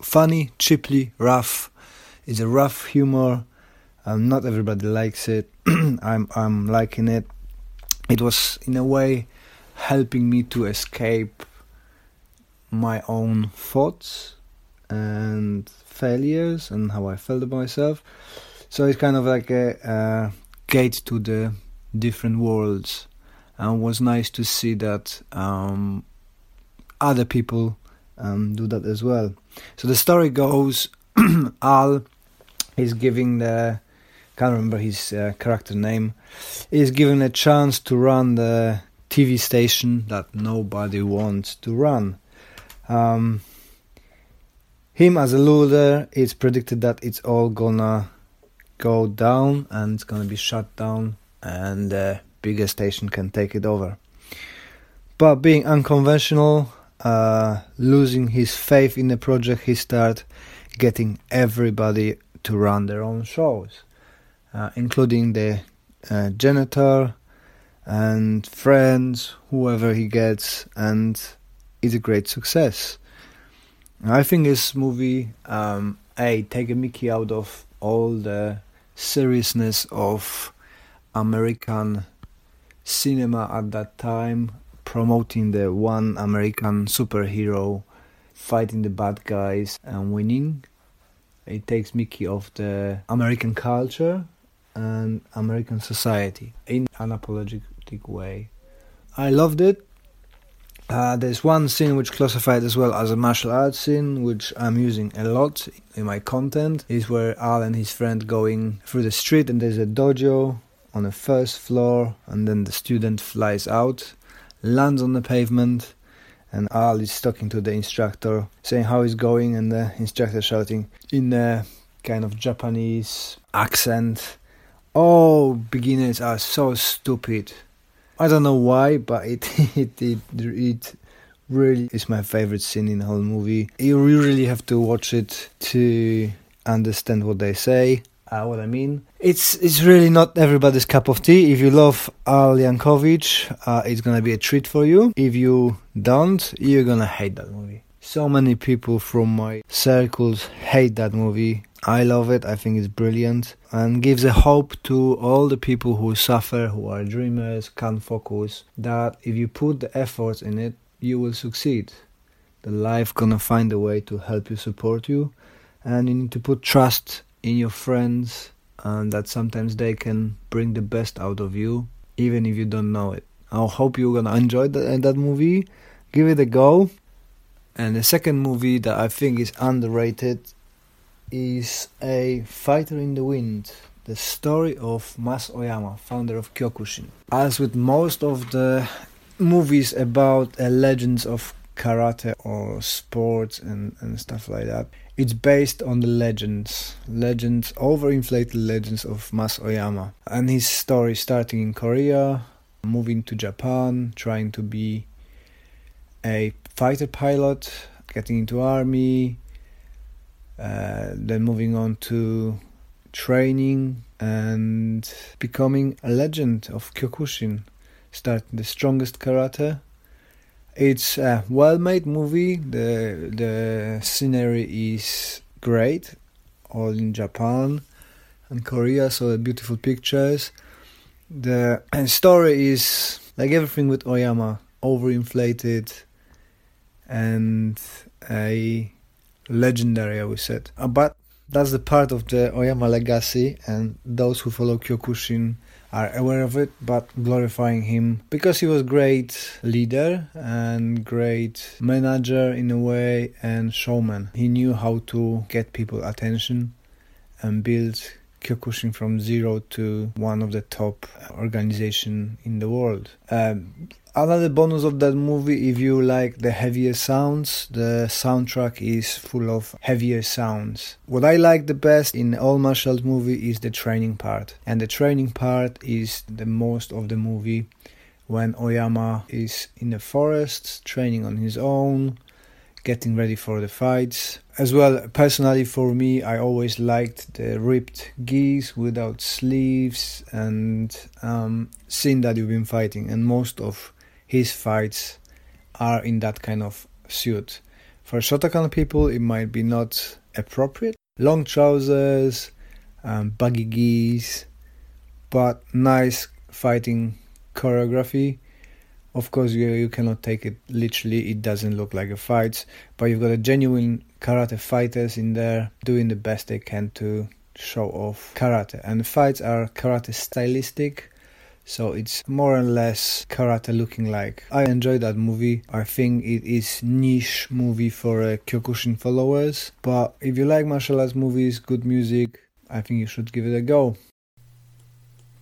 funny, cheaply, rough. It's a rough humor. Um, not everybody likes it. *clears throat* I'm I'm liking it. It was in a way helping me to escape my own thoughts and failures and how I felt about myself. So it's kind of like a, a gate to the different worlds, and it was nice to see that um, other people um, do that as well. So the story goes: *clears throat* Al is giving the can't remember his uh, character name is given a chance to run the TV station that nobody wants to run. Um, him as a loser, it's predicted that it's all gonna go down and it's gonna be shut down, and the bigger station can take it over. But being unconventional, uh, losing his faith in the project, he started getting everybody to run their own shows, uh, including the uh, janitor and friends, whoever he gets, and it's a great success. I think this movie, um, a take a Mickey out of all the seriousness of American cinema at that time, promoting the one American superhero fighting the bad guys and winning. It takes Mickey off the American culture and American society in an apologetic way. I loved it. Uh, there's one scene which classified as well as a martial arts scene, which I'm using a lot in my content. Is where Al and his friend going through the street, and there's a dojo on the first floor, and then the student flies out, lands on the pavement, and Al is talking to the instructor, saying how he's going, and the instructor shouting in a kind of Japanese accent, "Oh, beginners are so stupid." I don't know why, but it *laughs* it it, it really is my favorite scene in the whole movie. You really have to watch it to understand what they say. Uh, what I mean, it's it's really not everybody's cup of tea. If you love Al Yankovic, uh, it's gonna be a treat for you. If you don't, you're gonna hate that movie. So many people from my circles hate that movie. I love it. I think it's brilliant and gives a hope to all the people who suffer, who are dreamers, can't focus, that if you put the efforts in it, you will succeed. The life gonna find a way to help you, support you, and you need to put trust in your friends, and that sometimes they can bring the best out of you, even if you don't know it. I hope you're gonna enjoy that, that movie. Give it a go. And the second movie that I think is underrated is a fighter in the wind the story of Mas Oyama, founder of Kyokushin. As with most of the movies about uh, legends of karate or sports and, and stuff like that, it's based on the legends, legends, overinflated legends of Mas Oyama. And his story starting in Korea, moving to Japan, trying to be a fighter pilot, getting into army, uh, then moving on to training and becoming a legend of Kyokushin, starting the strongest karate. It's a well-made movie. the The scenery is great. all in Japan and Korea, so beautiful pictures. The *clears throat* story is like everything with Oyama, overinflated and a legendary, I would say. Uh, but that's the part of the Oyama legacy, and those who follow Kyokushin are aware of it, but glorifying him because he was great leader and great manager in a way and showman. He knew how to get people attention and build Kyokushin from zero to one of the top organization in the world. Um, another bonus of that movie if you like the heavier sounds the soundtrack is full of heavier sounds what i like the best in all martial arts movie is the training part and the training part is the most of the movie when oyama is in the forest training on his own getting ready for the fights. As well, personally for me, I always liked the ripped gis without sleeves and um, seeing that you've been fighting. And most of his fights are in that kind of suit. For Shotokan people, it might be not appropriate. Long trousers, um, baggy gis, but nice fighting choreography. Of course, you, you cannot take it literally, it doesn't look like a fight, but you've got a genuine karate fighters in there doing the best they can to show off karate. And fights are karate stylistic, so it's more or less karate looking like. I enjoy that movie. I think it is niche movie for uh, Kyokushin followers. But if you like martial arts movies, good music, I think you should give it a go.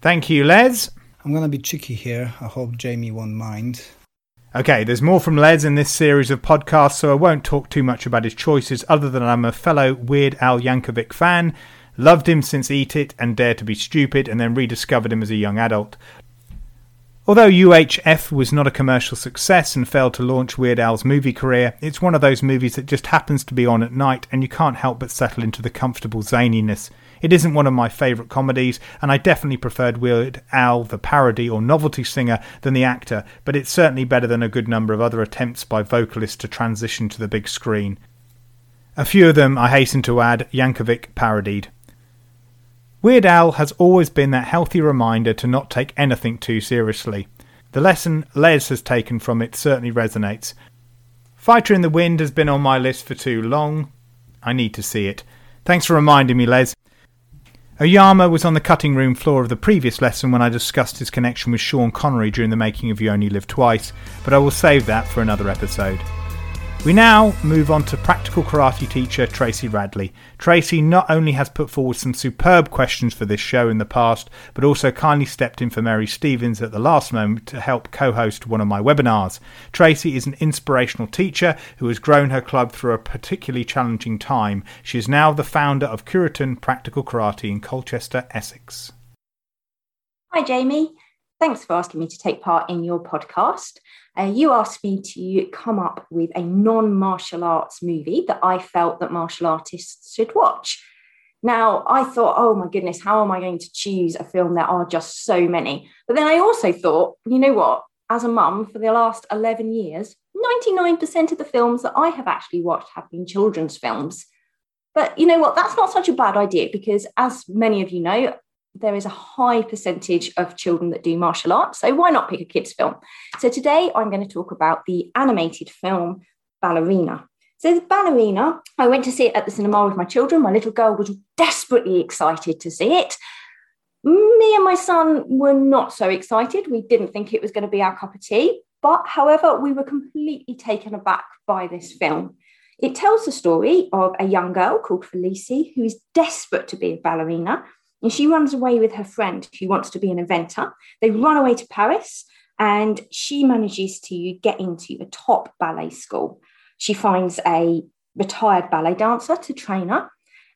Thank you, Les. I'm to be cheeky here. I hope Jamie won't mind. Okay, there's more from Les in this series of podcasts, so I won't talk too much about his choices other than I'm a fellow Weird Al Yankovic fan Loved him since Eat It and Dare to Be Stupid, and then rediscovered him as a young adult. Although UHF was not a commercial success and failed to launch Weird Al's movie career, it's one of those movies that just happens to be on at night and you can't help but settle into the comfortable zaniness. It isn't one of my favourite comedies, and I definitely preferred Weird Al, the parody or novelty singer, than the actor, but it's certainly better than a good number of other attempts by vocalists to transition to the big screen. A few of them, I hasten to add, Yankovic parodied. Weird Al has always been that healthy reminder to not take anything too seriously. The lesson Les has taken from it certainly resonates. Fighter in the Wind has been on my list for too long. I need to see it. Thanks for reminding me, Les. Oyama was on the cutting room floor of the previous lesson when I discussed his connection with Sean Connery during the making of You Only Live Twice, but I will save that for another episode. We now move on to practical karate teacher Tracy Radley. Tracy not only has put forward some superb questions for this show in the past, but also kindly stepped in for Mary Stevens at the last moment to help co host one of my webinars. Tracy is an inspirational teacher who has grown her club through a particularly challenging time. She is now the founder of Kuritan Practical Karate in Colchester, Essex. Hi, Jamie. Thanks for asking me to take part in your podcast. Uh, you asked me to come up with a non martial arts movie that I felt that martial artists should watch. Now, I thought, oh my goodness, how am I going to choose a film? There are just so many. But then I also thought, you know what? As a mum for the last 11 years, 99% of the films that I have actually watched have been children's films. But you know what? That's not such a bad idea because, as many of you know, there is a high percentage of children that do martial arts. So why not pick a kids' film? So today I'm going to talk about the animated film Ballerina. So the ballerina, I went to see it at the cinema with my children. My little girl was desperately excited to see it. Me and my son were not so excited. We didn't think it was going to be our cup of tea. But however, we were completely taken aback by this film. It tells the story of a young girl called Felicie who is desperate to be a ballerina and she runs away with her friend who wants to be an inventor. They run away to Paris and she manages to get into a top ballet school. She finds a retired ballet dancer to train her.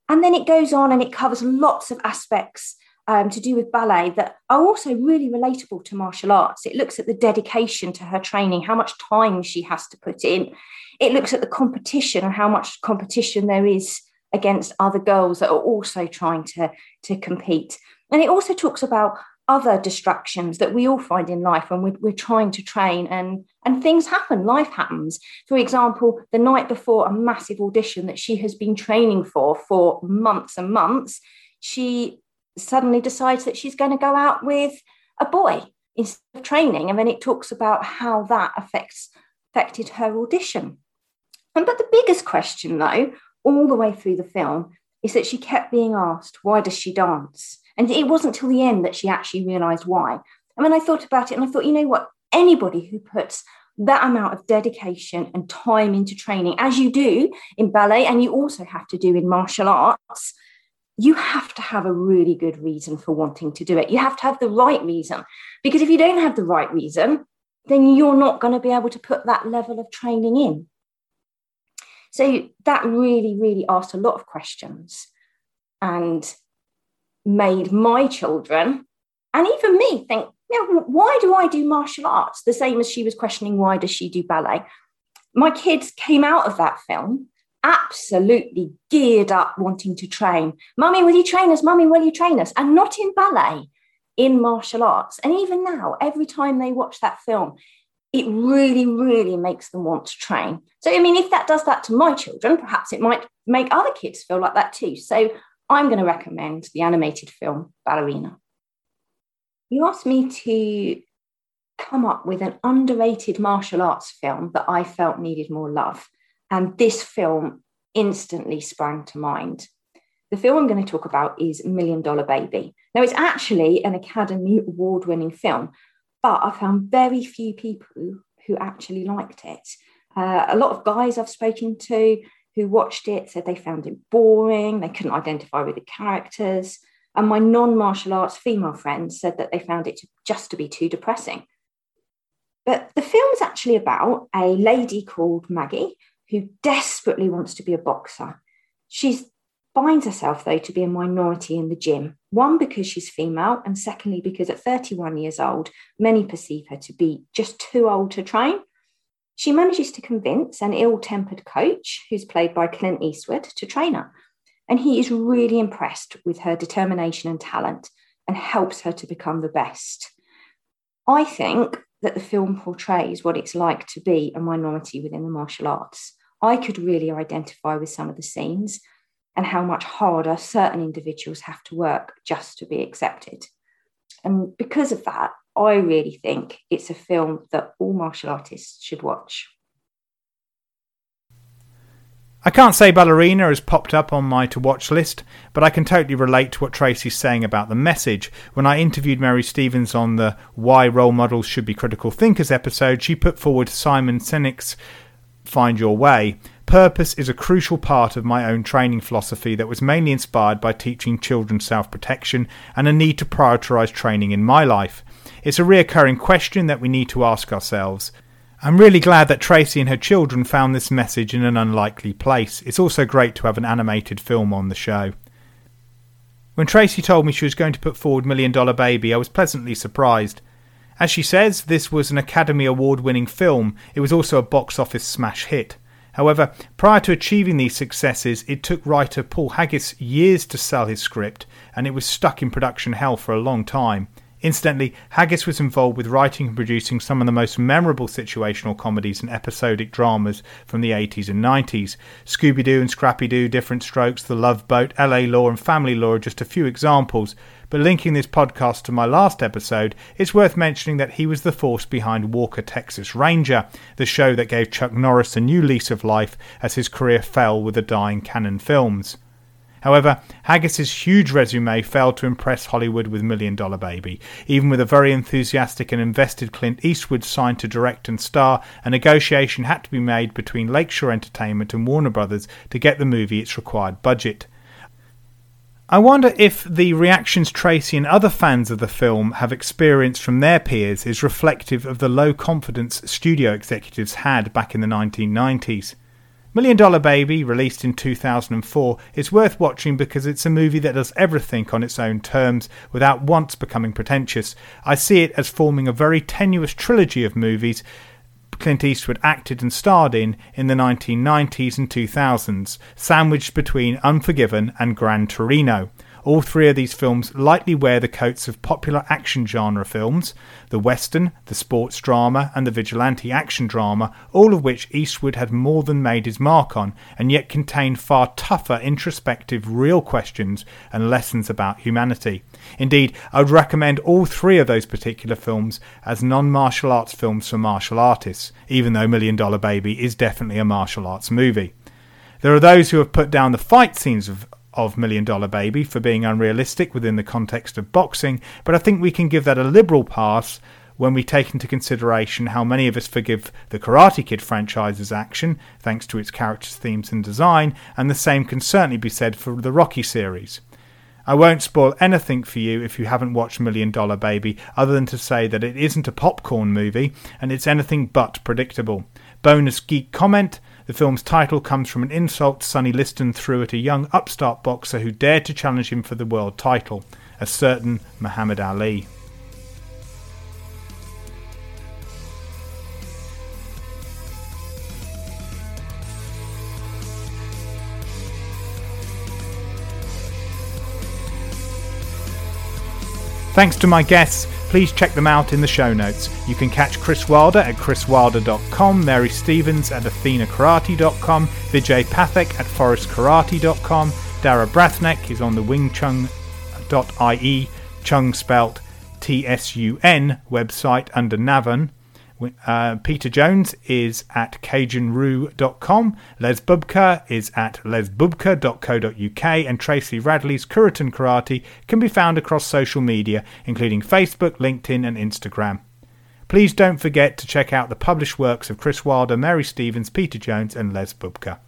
And then it goes on and it covers lots of aspects um, to do with ballet that are also really relatable to martial arts. It looks at the dedication to her training, how much time she has to put in. It looks at the competition and how much competition there is against other girls that are also trying to, to compete. And it also talks about other distractions that we all find in life when we're, we're, trying to train and and things happen life happens. For example the night before a massive audition that she has been training for for months and months she suddenly decides that she's going to go out with a boy instead of training. And then it talks about how that affects affected her audition. And but the biggest question though all the way through the film is that she kept being asked why does she dance and it wasn't till the end that she actually realized why. And then I thought about it and I thought, you know what? Anybody who puts that amount of dedication and time into training, as you do in ballet, and you also have to do in martial arts, you have to have a really good reason for wanting to do it. You have to have the right reason. Because if you don't have the right reason, then you're not going to be able to put that level of training in. So that really, really asked a lot of questions. And made my children and even me think, you know, why do I do martial arts? The same as she was questioning why does she do ballet. My kids came out of that film absolutely geared up wanting to train. Mummy, will you train us? Mummy, will you train us? And not in ballet, in martial arts. And even now, every time they watch that film, it really, really makes them want to train. So, I mean, if that does that to my children, perhaps it might make other kids feel like that too. So, I'm going to recommend the animated film Ballerina. You asked me to come up with an underrated martial arts film that I felt needed more love. And this film instantly sprang to mind. The film I'm going to talk about is Million Dollar Baby. Now, it's actually an Academy Award winning film, but I found very few people who actually liked it. Uh, a lot of guys I've spoken to who watched it said they found it boring, they couldn't identify with the characters. And my non martial arts female friends said that they found it just to be too depressing. But the film is actually about a lady called Maggie who desperately wants to be a boxer. She finds herself, though, to be a minority in the gym. One, because she's female, and secondly, because at 31 years old, many perceive her to be just too old to train. She manages to convince an ill tempered coach, who's played by Clint Eastwood, to train her. And he is really impressed with her determination and talent and helps her to become the best. I think that the film portrays what it's like to be a minority within the martial arts. I could really identify with some of the scenes and how much harder certain individuals have to work just to be accepted. And because of that, I really think it's a film that all martial artists should watch. I can't say Ballerina has popped up on my to watch list, but I can totally relate to what Tracy's saying about the message. When I interviewed Mary Stevens on the Why Role Models Should Be Critical Thinkers episode, she put forward Simon Sinek's Find Your Way. Purpose is a crucial part of my own training philosophy that was mainly inspired by teaching children self protection and a need to prioritise training in my life. It's a reoccurring question that we need to ask ourselves. I'm really glad that Tracy and her children found this message in an unlikely place. It's also great to have an animated film on the show. When Tracy told me she was going to put forward Million Dollar Baby, I was pleasantly surprised. As she says, this was an Academy Award winning film. It was also a box office smash hit. However, prior to achieving these successes, it took writer Paul Haggis years to sell his script, and it was stuck in production hell for a long time. Incidentally, Haggis was involved with writing and producing some of the most memorable situational comedies and episodic dramas from the 80s and 90s. Scooby Doo and Scrappy Doo, Different Strokes, The Love Boat, LA Law, and Family Law are just a few examples. But linking this podcast to my last episode, it's worth mentioning that he was the force behind Walker Texas Ranger, the show that gave Chuck Norris a new lease of life as his career fell with the dying Cannon films. However, Haggis's huge resume failed to impress Hollywood with Million Dollar Baby. Even with a very enthusiastic and invested Clint Eastwood signed to direct and star, a negotiation had to be made between Lakeshore Entertainment and Warner Brothers to get the movie its required budget. I wonder if the reactions Tracy and other fans of the film have experienced from their peers is reflective of the low confidence studio executives had back in the 1990s. Million Dollar Baby, released in 2004, is worth watching because it's a movie that does everything on its own terms without once becoming pretentious. I see it as forming a very tenuous trilogy of movies Clint Eastwood acted and starred in in the 1990s and 2000s, sandwiched between Unforgiven and Gran Torino. All three of these films lightly wear the coats of popular action genre films the western, the sports drama, and the vigilante action drama, all of which Eastwood had more than made his mark on, and yet contain far tougher, introspective, real questions and lessons about humanity. Indeed, I would recommend all three of those particular films as non martial arts films for martial artists, even though Million Dollar Baby is definitely a martial arts movie. There are those who have put down the fight scenes of, of Million Dollar Baby for being unrealistic within the context of boxing, but I think we can give that a liberal pass when we take into consideration how many of us forgive the Karate Kid franchise's action, thanks to its characters, themes, and design, and the same can certainly be said for the Rocky series. I won't spoil anything for you if you haven't watched Million Dollar Baby, other than to say that it isn't a popcorn movie and it's anything but predictable. Bonus geek comment the film's title comes from an insult Sonny Liston threw at a young upstart boxer who dared to challenge him for the world title, a certain Muhammad Ali. Thanks to my guests. Please check them out in the show notes. You can catch Kris Wilder at kriswilder.com, Mary Stevens at athenakarate.com, Vijay Pathak at forestkarate.com, Dara Breathnach is on the wingtsun.ie, Tsun spelt T-S-U-N website under Navan. Uh, Peter Jones is at CajunRoo.com. Les Bubka is at lesbubka.co.uk. And Tracy Radley's Kuritan Karate can be found across social media, including Facebook, LinkedIn, and Instagram. Please don't forget to check out the published works of Kris Wilder, Mary Stevens, Peter Jones, and Les Bubka.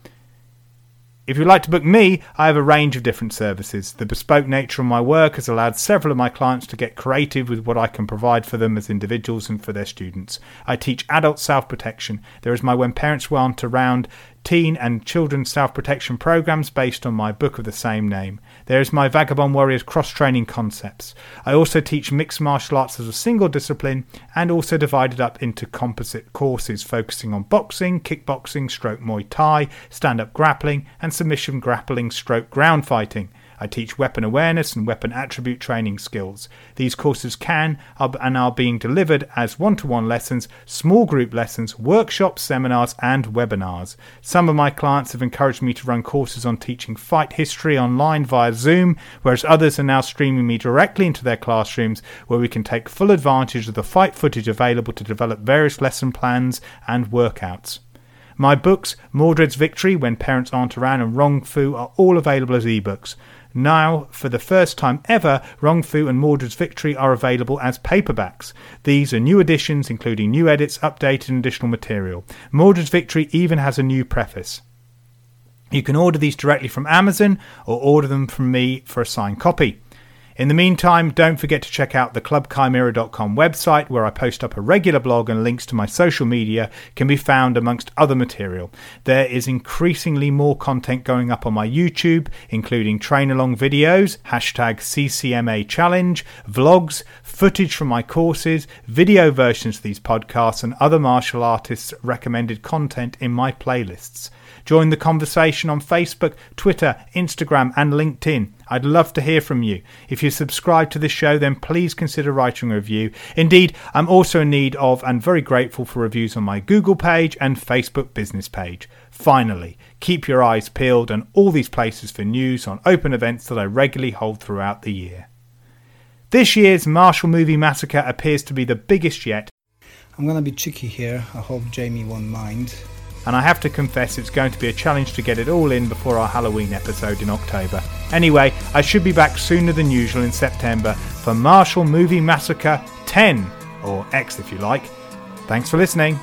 If you'd like to book me, I have a range of different services. The bespoke nature of my work has allowed several of my clients to get creative with what I can provide for them as individuals and for their students. I teach adult self protection. There is my When Parents Aren't Around teen and children's self protection programs based on my book of the same name. There is my Vagabond Warriors cross training concepts. I also teach mixed martial arts as a single discipline and also divided up into composite courses focusing on boxing, kickboxing, stroke Muay Thai, stand up grappling, and submission grappling stroke ground fighting. I teach weapon awareness and weapon attribute training skills. These courses can and are being delivered as one to one lessons, small group lessons, workshops, seminars, and webinars. Some of my clients have encouraged me to run courses on teaching fight history online via Zoom, whereas others are now streaming me directly into their classrooms where we can take full advantage of the fight footage available to develop various lesson plans and workouts. My books, Mordred's Victory, When Parents Aren't Around, and Wrong Fu are all available as ebooks. Now, for the first time ever, Wrong Fu and Mordred's Victory are available as paperbacks. These are new editions, including new edits, updated, and additional material. Mordred's Victory even has a new preface. You can order these directly from Amazon or order them from me for a signed copy. In the meantime, don't forget to check out the clubbchimera.com website where I post up a regular blog and links to my social media can be found amongst other material. There is increasingly more content going up on my YouTube, including train along videos, hashtag CCMA challenge, vlogs, footage from my courses, video versions of these podcasts, and other martial artists' recommended content in my playlists. Join the conversation on Facebook, Twitter, Instagram, and LinkedIn. I'd love to hear from you. If you subscribe to this show, then please consider writing a review. Indeed, I'm also in need of and very grateful for reviews on my Google page and Facebook business page. Finally, keep your eyes peeled on all these places for news on open events that I regularly hold throughout the year. This year's Martial Movie Massacre appears to be the biggest yet. I'm going to be cheeky here. I hope Jamie won't mind and I have to confess it's going to be a challenge to get it all in before our Halloween episode in October. Anyway, I should be back sooner than usual in September for Martial Movie Massacre 10, or X if you like. Thanks for listening.